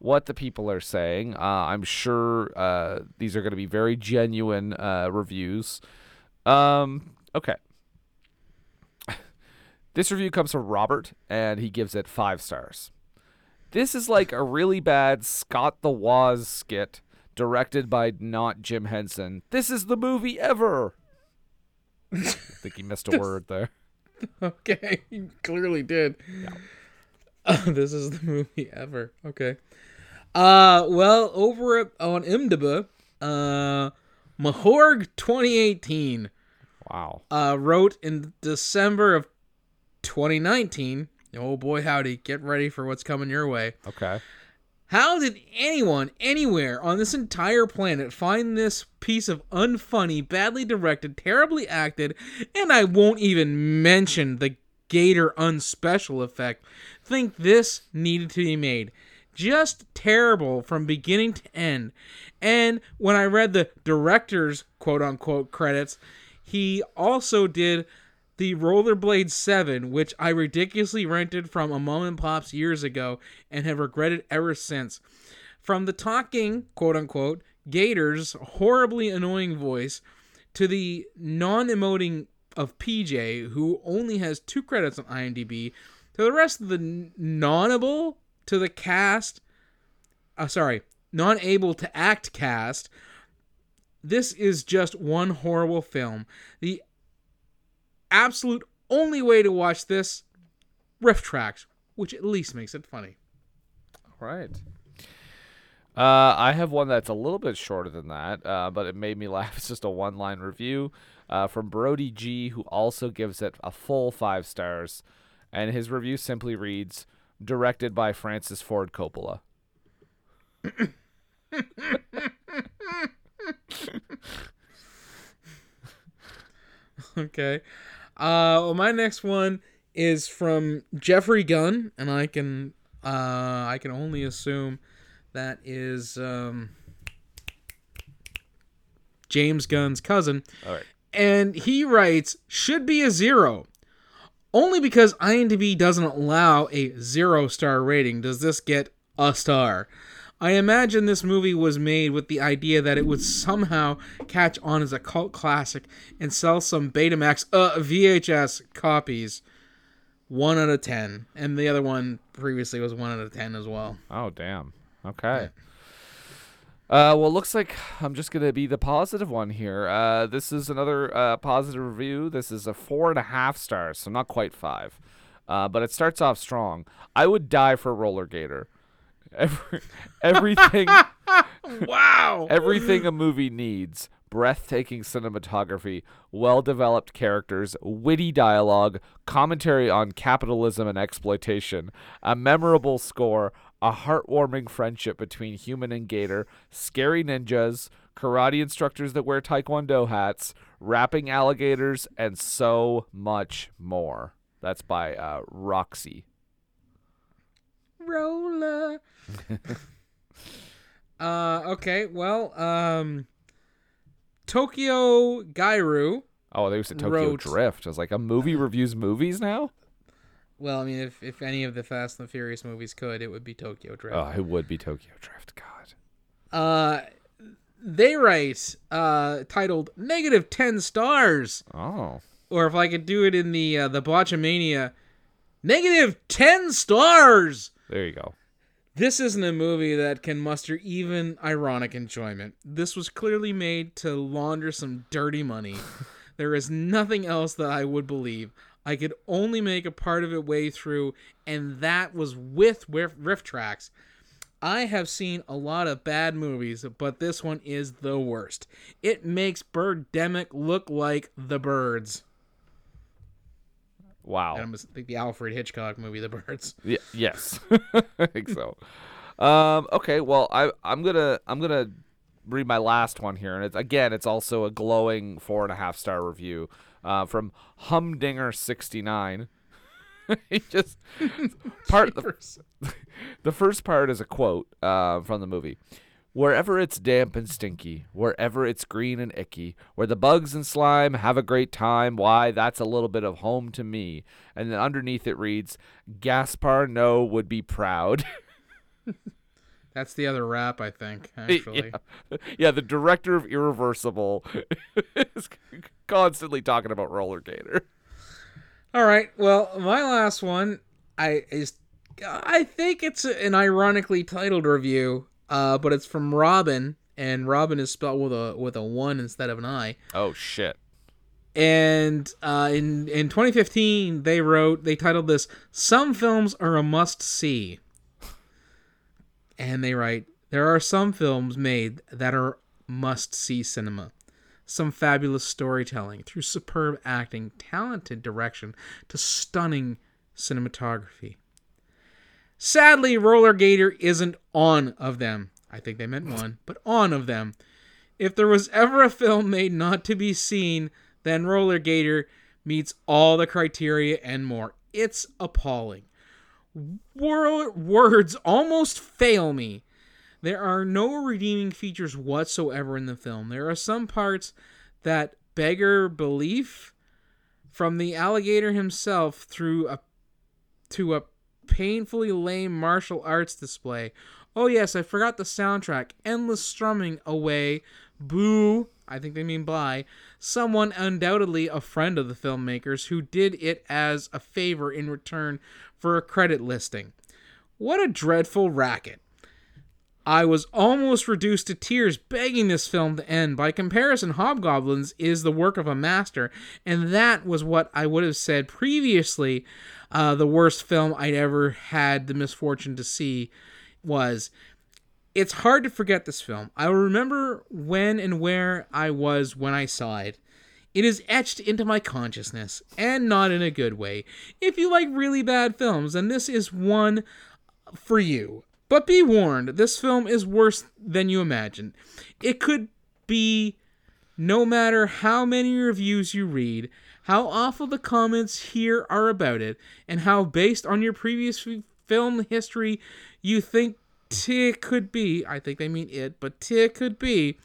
what the people are saying. Uh, I'm sure uh, these are going to be very genuine uh, reviews. Um, okay. *laughs* This review comes from Robert, and he gives it five stars. This is like a really bad Scott the Woz skit directed by not Jim Henson. This is the movie ever. I *laughs* think he missed a word there. *laughs* Okay, he clearly did. this is the movie ever. Okay. Uh, well, over on IMDb, uh, Mahorg 2018 Wow. uh, wrote in December of 2019. Oh boy, howdy! Get ready for what's coming your way. Okay. How did anyone anywhere on this entire planet find this piece of unfunny, badly directed, terribly acted, and I won't even mention the Gator unspecial effect, think this needed to be made? Just terrible from beginning to end. And when I read the director's quote unquote credits, he also did the Rollerblade 7, which I ridiculously rented from a mom and pop's years ago and have regretted ever since. From the talking, quote unquote, Gator's horribly annoying voice to the non emoting of PJ, who only has two credits on IMDb, to the rest of the non-able to the cast, uh, sorry, non able to act cast. This is just one horrible film. The absolute only way to watch this RiffTrax, which at least makes it funny. All right. Uh, I have one that's a little bit shorter than that, uh, but it made me *laughs* laugh. It's just a one line review uh, from Brody G, who also gives it a full five stars. And his review simply reads Directed by Francis Ford Coppola. *laughs* Okay. Uh, well, my next one is from Jeffrey Gunn, and I can uh, I can only assume that is um, James Gunn's cousin. All right. And he writes, should be a zero. Only because IMDb doesn't allow a zero star rating does this get a star. I imagine this movie was made with the idea that it would somehow catch on as a cult classic and sell some Betamax uh, VHS copies. One out of ten, and the other one previously was one out of ten as well. Oh, damn. Okay. Uh, well, looks like I'm just gonna be the positive one here. Uh, this is another uh, positive review. This is a four and a half stars, so not quite five, uh, but it starts off strong. I would die for Roller Gator. Every, *laughs* everything, *laughs* Wow! everything a movie needs: breathtaking cinematography, well-developed characters, witty dialogue, commentary on capitalism and exploitation, a memorable score, a heartwarming friendship between human and gator, scary ninjas, karate instructors that wear taekwondo hats, rapping alligators, and so much more. That's by uh, Roxy. roller. *laughs* uh, okay, well, um, Tokyo Gairu. Oh, they used to Tokyo Wrote- Drift. I was like, a movie *laughs* reviews movies now? Well, I mean, if, if any of the Fast and the Furious movies could, it would be Tokyo Drift. Oh, it would be Tokyo Drift. God. Uh, they write, uh, titled negative 10 stars. Oh. Or if I could do it in the, uh, the Botchamania, negative 10 stars. There you go. This isn't a movie that can muster even ironic enjoyment. This was clearly made to launder some dirty money. *laughs* there is nothing else that I would believe. I could only make a part of it way through, and that was with riff, tracks. I have seen a lot of bad movies, but this one is the worst. It makes Birdemic look like the birds. Wow. And I'm just like the Alfred Hitchcock movie, The Birds. Y- yes, *laughs* I think so. Um, okay, well, I I'm gonna I'm gonna read my last one here, and it's again, it's also a glowing four and a half star review uh, from Humdinger sixty nine. *laughs* he just part the, *laughs* the first part is a quote uh, from the movie. Wherever it's damp and stinky, wherever it's green and icky, where the bugs and slime have a great time, why, that's a little bit of home to me. And then underneath it reads, Gaspar Noé would be proud. *laughs* That's the other rap, I think, *laughs* actually. yeah. *laughs* yeah, the director of Irreversible *laughs* is constantly talking about Roller Gator. All right. Well, my last one, I is, I think it's an ironically titled review, uh, but it's from Robin, and Robin is spelled with a with a one instead of an I. Oh shit. And uh, in in 2015, they wrote they titled this "Some films are a must see," and they write there are some films made that are must see cinema. Some fabulous storytelling through superb acting, talented direction to stunning cinematography. Sadly, Roller Gator isn't on of them. I think they meant one, but on of them. If there was ever a film made not to be seen, then Roller Gator meets all the criteria and more. It's appalling. Wor- words almost fail me. There are no redeeming features whatsoever in the film. There are some parts that beggar belief from the alligator himself through a to a painfully lame martial arts display. Oh yes, I forgot the soundtrack. Endless strumming away. Boo. I think they mean by someone undoubtedly a friend of the filmmakers who did it as a favor in return for a credit listing. What a dreadful racket. I was almost reduced to tears begging this film to end. By comparison, Hobgoblins is the work of a master, and that was what I would have said previously uh, the worst film I'd ever had the misfortune to see was. It's hard to forget this film. I remember when and where I was when I saw it. It is etched into my consciousness, and not in a good way. If you like really bad films, then this is one for you. But be warned, this film is worse than you imagine. It could be no matter how many reviews you read, how awful the comments here are about it, and how based on your previous film history you think it could be. I think they mean it, but it could be.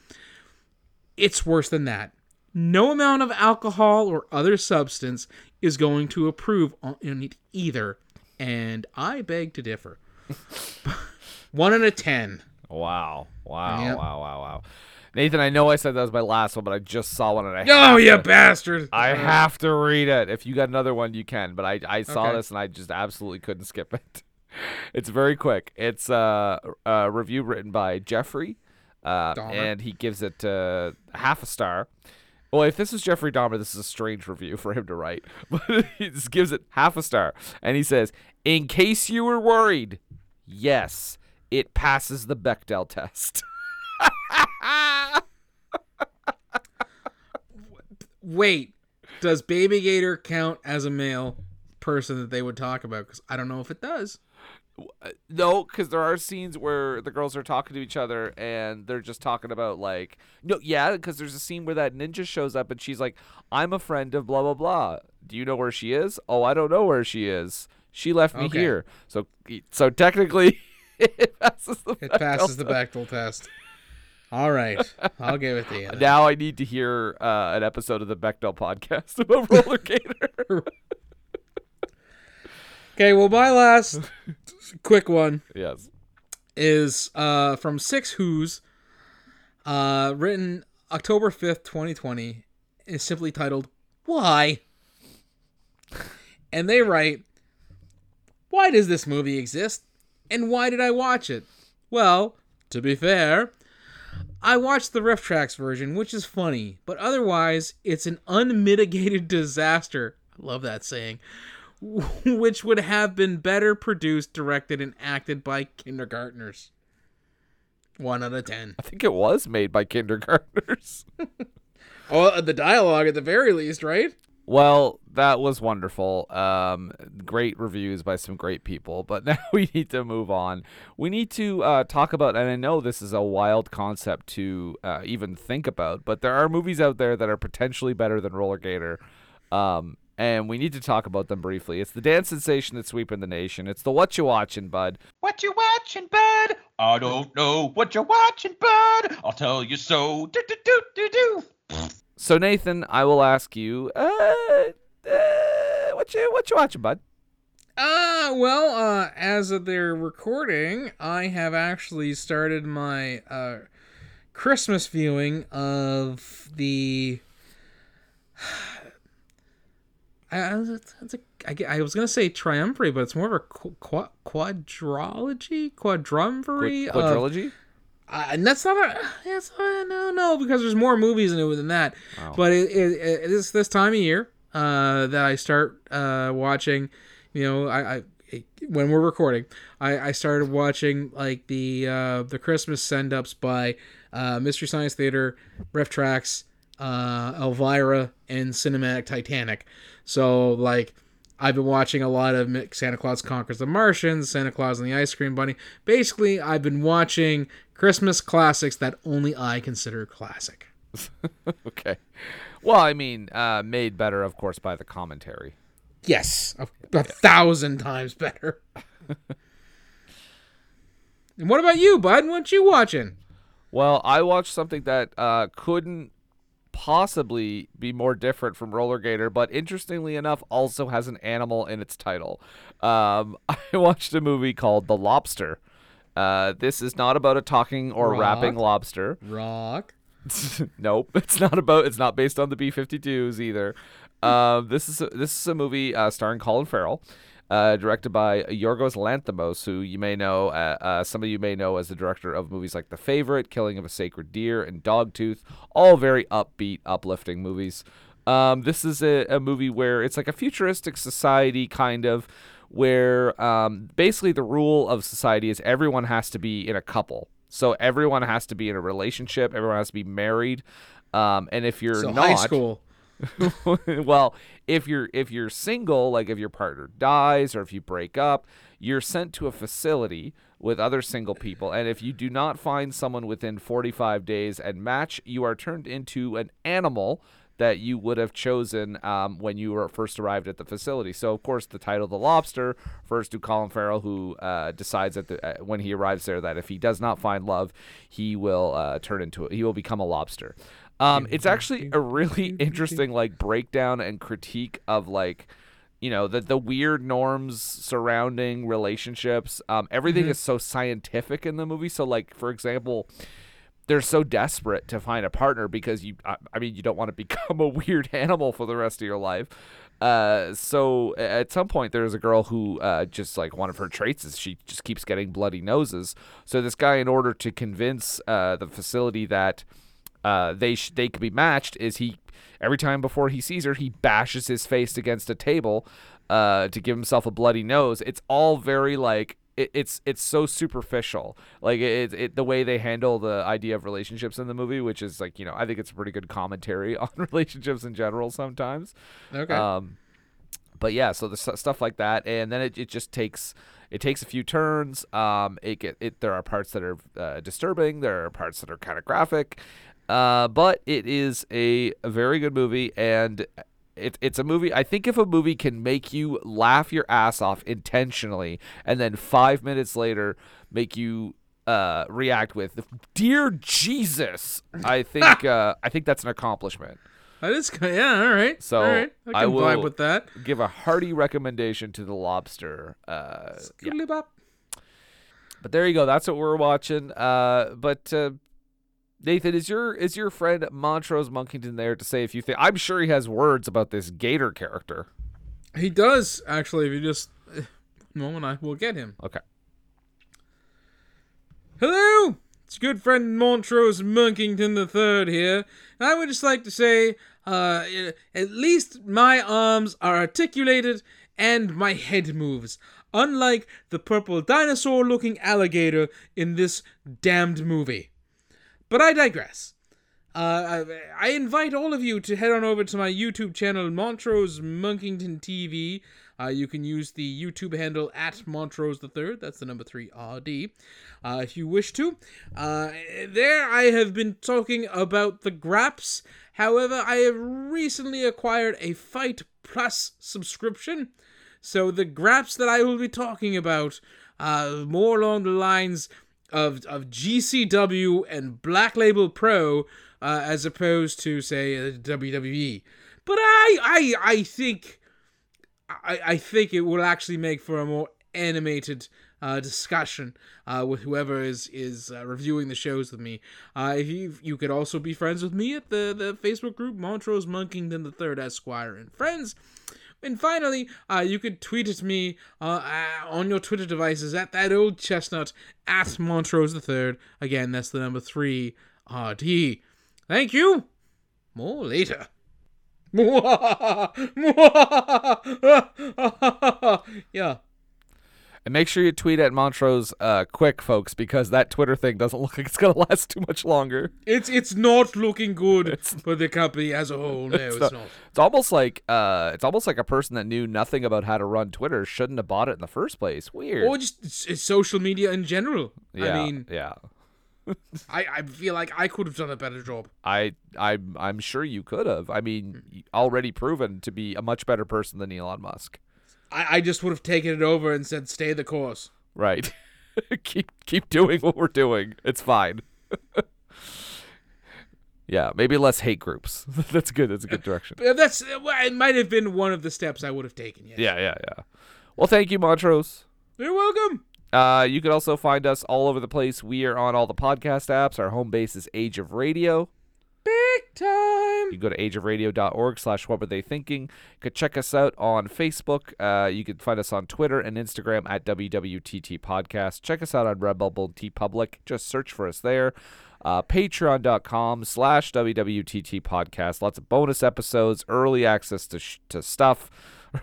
It's worse than that. No amount of alcohol or other substance is going to approve on it either, and I beg to differ. *laughs* One and a ten. Wow. Wow. Yep. Wow. Wow. Wow. Nathan, I know I said that was my last one, but I just saw one and I Oh, you to- bastard! I have to read it. If you got another one, you can. But I, I saw Okay. this and I just absolutely couldn't skip it. *laughs* It's very quick. It's uh, a review written by Jeffrey, uh, and he gives it uh, half a star. Well, if this is Jeffrey Dahmer, this is a strange review for him to write. *laughs* But he just gives it half a star, and he says, "In case you were worried, yes, it passes the Bechdel test." *laughs* Wait, does Baby Gator count as a male person that they would talk about? Because I don't know if it does. No, because there are scenes where the girls are talking to each other and they're just talking about like no, yeah, because there's a scene where that ninja shows up and she's like, "I'm a friend of blah blah blah. Do you know where she is? Oh, I don't know where she is. She left me Okay. here. So, so technically, *laughs* it passes the. It Bechdel passes the test. Bechdel test. All right, I'll give it to you. *laughs* Now I need to hear uh, an episode of the Bechdel podcast *laughs* about roller gator. Okay, well, my last *laughs* quick one yes. is uh, from Six Who's, uh, written October 5th, 2020. Is simply titled, Why? And they write, Why does this movie exist? And why did I watch it? Well, to be fair, I watched the RiffTrax version, which is funny, but otherwise, it's an unmitigated *laughs* disaster. I love that saying. *laughs* Which would have been better produced, directed, and acted by kindergartners. One out of ten. I think it was made by kindergartners. *laughs* Oh, the dialogue at the very least, right? Well, that was wonderful. Um, great reviews by some great people. But *laughs* now we need to move on. We need to uh, talk about, and I know this is a wild concept to uh, even think about, but there are movies out there that are potentially better than Roller Gator. Um, and we need to talk about them briefly. It's the dance sensation that's sweeping the nation. It's the what you watching, bud. What you watching, bud? I don't know what you're watching, bud. I'll tell you so. Do do do do do. So Nathan, I will ask you, uh, uh, what you what you watching, bud? Uh, well, uh, as of their recording, I have actually started my uh, Christmas viewing of the. I, was- it's a, I, I was gonna say triumvirate, but it's more of a qu- qu- quadrology, quadrumvirate. Quad- of- uh, and that's not a that's no no because there's more movies in it than that. But it, it, it is this time of year uh, that I start uh, watching. You know, I, I when we're recording, I, I started watching like the uh, the Christmas send ups by uh, Mystery Science Theater, RiffTrax, uh, Elvira, and Cinematic Titanic. So like. I've been watching a lot of Santa Claus Conquers the Martians, Santa Claus and the Ice Cream Bunny. Basically, I've been watching Christmas classics that only I consider classic. *laughs* Okay. Well, I mean, uh, made better, of course, by the commentary. Yes, a, a thousand times better. *laughs* and what about you, bud? What you watching? Well, I watched something that uh, couldn't possibly be more different from Roller Gator, but interestingly enough, also has an animal in its title. Um, *laughs* I watched a movie called The Lobster. Uh, this is not about a talking or Rock. rapping lobster. Rock. *laughs* nope, *laughs* it's not about. It's not based on the B-52s either. Um, this is a, this is a movie uh, starring Colin Farrell, uh, directed by Yorgos Lanthimos, who you may know. Uh, uh, some of you may know as the director of movies like The Favorite, Killing of a Sacred Deer, and Dogtooth. All very upbeat, uplifting movies. Um, this is a, a movie where it's like a futuristic society kind of where um, basically the rule of society is everyone has to be in a couple. So everyone has to be in a relationship. Everyone has to be married. Um, and if you're So not, high school. *laughs* well, if you're if you're single, like if your partner dies or if you break up, you're sent to a facility with other single people, and if you do not find someone within 45 days and match, you are turned into an animal that you would have chosen um, when you were first arrived at the facility. So, of course, the title "The Lobster" refers to Colin Farrell, who uh, decides that the, uh, when he arrives there that if he does not find love, he will uh, turn into he will become a lobster. Um, it's actually a really interesting like breakdown and critique of like you know the the weird norms surrounding relationships. Um, everything is so scientific in the movie. So like for example, they're so desperate to find a partner because you I, I mean you don't want to *laughs* become a weird animal for the rest of your life. Uh, so at some point there's a girl who uh, just like one of her traits is she just keeps getting bloody noses. So this guy, in order to convince uh, the facility that uh, they sh- they could be matched is he every time before he sees her he bashes his face against a table uh, to give himself a bloody nose. It's all very like it, it's it's so superficial. Like it, it the way they handle the idea of relationships in the movie, which is like you know I think it's a pretty good commentary *laughs* on relationships in general sometimes. Okay. Um, but yeah, so the stu- stuff like that, and then it, it just takes it takes a few turns. Um, it get it there are parts that are uh, disturbing. There are parts that are kind of graphic. Uh, but it is a, a very good movie, and it, it's a movie. I think if a movie can make you laugh your ass off intentionally, and then five minutes later make you uh, react with "Dear Jesus," I think *laughs* uh, I think that's an accomplishment. That is yeah. All right. So, all right. I I vibe will- with that. Give a hearty recommendation to the Lobster. Uh, yeah. But there you go. That's what we're watching. Uh, but uh, Nathan, is your is your friend Montrose Monkington there to say if you think? I'm sure he has words about this Gator character. He does actually. If you just eh, moment, I will get him. Okay. Hello, it's good friend Montrose Monkington the Third here. And I would just like to say, uh, at least my arms are articulated and my head moves. unlike the purple dinosaur looking alligator in this damned movie. But I digress. Uh, I, I invite all of you to head on over to my YouTube channel, Montrose Monkington TV. Uh, you can use the YouTube handle at Montrose the Third. That's the number three RD. Uh, if you wish to. Uh, there, I have been talking about the Graps. However, I have recently acquired a Fight Plus subscription. So the Graps that I will be talking about, uh, more along the lines of of GCW and Black Label Pro, uh, as opposed to say uh, WWE. But I I I think I, I think it will actually make for a more animated uh, discussion uh, with whoever is is uh, reviewing the shows with me. Uh, you you could also be friends with me at the the Facebook group Montrose Monkington the Third Esquire and friends. And finally, uh, you could tweet at me uh, uh, on your Twitter devices at that old chestnut at Montrose the Third. Again, that's the number three RD. Thank you. More later. *laughs* *laughs* *laughs* yeah. And make sure you tweet at Montrose uh, quick, folks, because that Twitter thing doesn't *laughs* look like it's gonna last too much longer. It's it's not looking good for the company as a whole. No, it's, not- not. It's almost like uh, it's almost like a person that knew nothing about how to run Twitter shouldn't have bought it in the first place. Weird. Or just it's, it's social media in general. yeah, I mean, yeah. I, I feel like I could have done a better job. I I'm I'm sure you could have. I mean, already proven to be a much better person than Elon Musk. I, I just would have taken it over and said, "Stay the course." Right. *laughs* keep keep doing what we're doing. It's fine. *laughs* yeah, maybe less hate groups. *laughs* That's good. That's a good direction. That's it. Might have been one of the steps I would have taken. Yes. Yeah, yeah, yeah. Well, thank you, Montrose. You're welcome. Uh, you can also find us all over the place. We are on all the podcast apps. Our home base is Age of Radio. Time. You can go to ageofradio.org slash what were they thinking. You could check us out on Facebook. Uh, you can find us on Twitter and Instagram at WWTT Podcast. Check us out on Redbubble TeePublic. Just search for us there. Uh, Patreon.com slash WWTT Podcast. Lots of bonus episodes, early access to, sh- to stuff.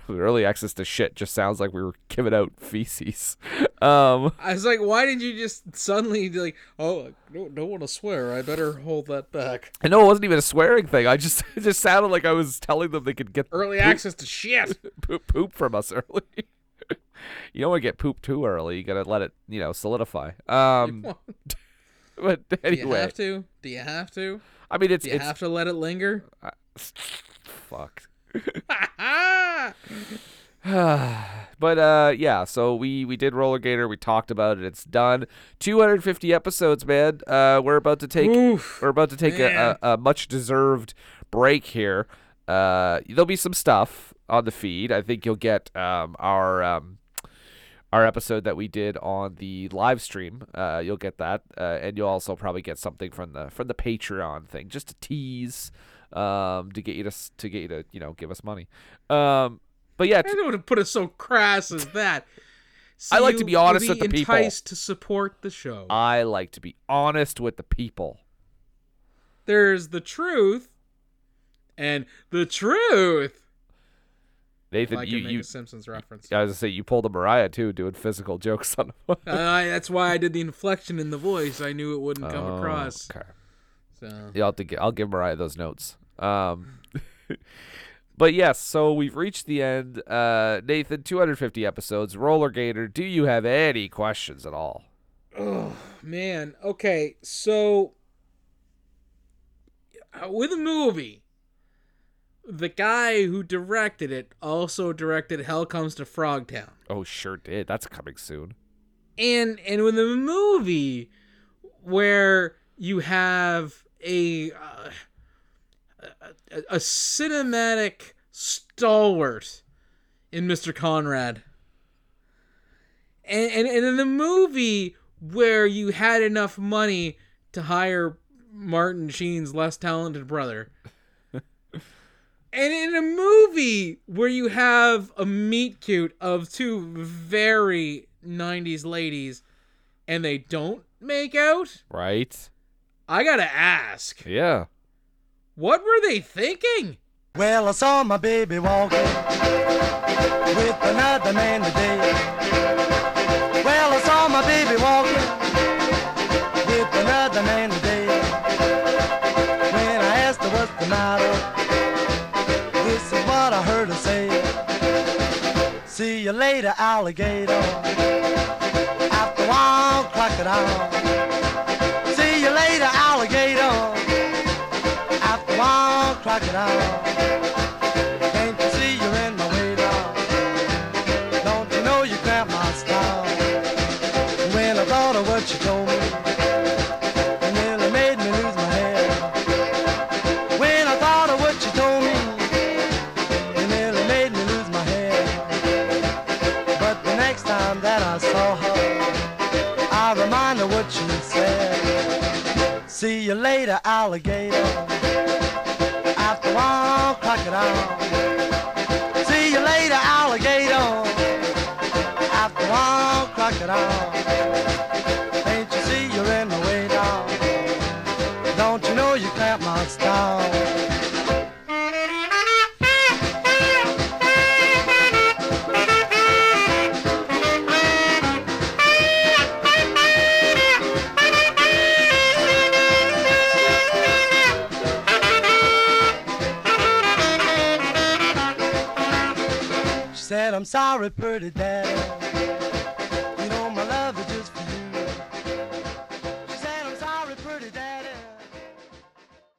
*laughs* early access to shit just sounds like we were giving out feces. *laughs* Um, I was like, why did you just suddenly like, oh, I don't, don't want to swear. I better hold that back. I know it wasn't even a swearing thing. I just *laughs* it just sounded like I was telling them they could get Early poop- access to shit. poop, poop from us early. you don't want to get poop too early. You gotta let it, you know, solidify. Um, but anyway, Do you have to? Do you have to? I mean, it's Do you it's have to let it linger? fuck. *sighs* but uh, yeah. So we we did Roller Gator. We talked about it. It's done. 250 episodes, man. Uh, we're about to take Oof, we're about to take a, a, a much deserved break here. Uh, there'll be some stuff on the feed. I think you'll get um our um our episode that we did on the live stream. Uh, you'll get that, uh, and you'll also probably get something from the from the Patreon thing, just to tease, um, to get you to to get you to you know give us money. Um, but yeah, I don't want to put it so crass as that. So I like to be honest will with the people. enticed to support the show. I like to be honest with the people. There's the truth, and the truth. Nathan, I you you. a Simpsons reference. I was gonna say you pulled a Mariah too, doing physical jokes on. *laughs* Uh, that's why I did the inflection in the voice. I knew it wouldn't come Oh, across. Okay. So Yeah, I'll, to I'll give Mariah those notes. Um, but yes, so we've reached the end. Uh, Nathan, 250 episodes. Roller Gator, do you have any questions at all? Oh man. Okay, so uh, with a movie, the guy who directed it also directed Hell Comes to Frogtown. Oh, sure did. That's coming soon. And and with a movie where you have a uh, a, a cinematic stalwart in Mr. Conrad. And, and, and in the movie where you had enough money to hire Martin Sheen's less talented brother. and in a movie where you have a meet cute of two very 90s ladies and they don't make out, Right? I gotta ask, Yeah. What were they thinking? Well, I saw my baby walking with another man today. Well, I saw my baby walking with another man today. When I asked her what's the matter, this is what I heard her say. See you later, alligator. After a while, crocodile. See you later, alligator. Crocodile. Can't you see you're in my way now? Don't you know you cramp my style? When I thought of what you told me, it nearly made me lose my head. When I thought of what you told me, it nearly made me lose my head. But the next time that I saw her, I remind her what she said. See you later, alligator. After while, crocodile. See you later, alligator. After while, crocodile. I'm sorry, pretty daddy.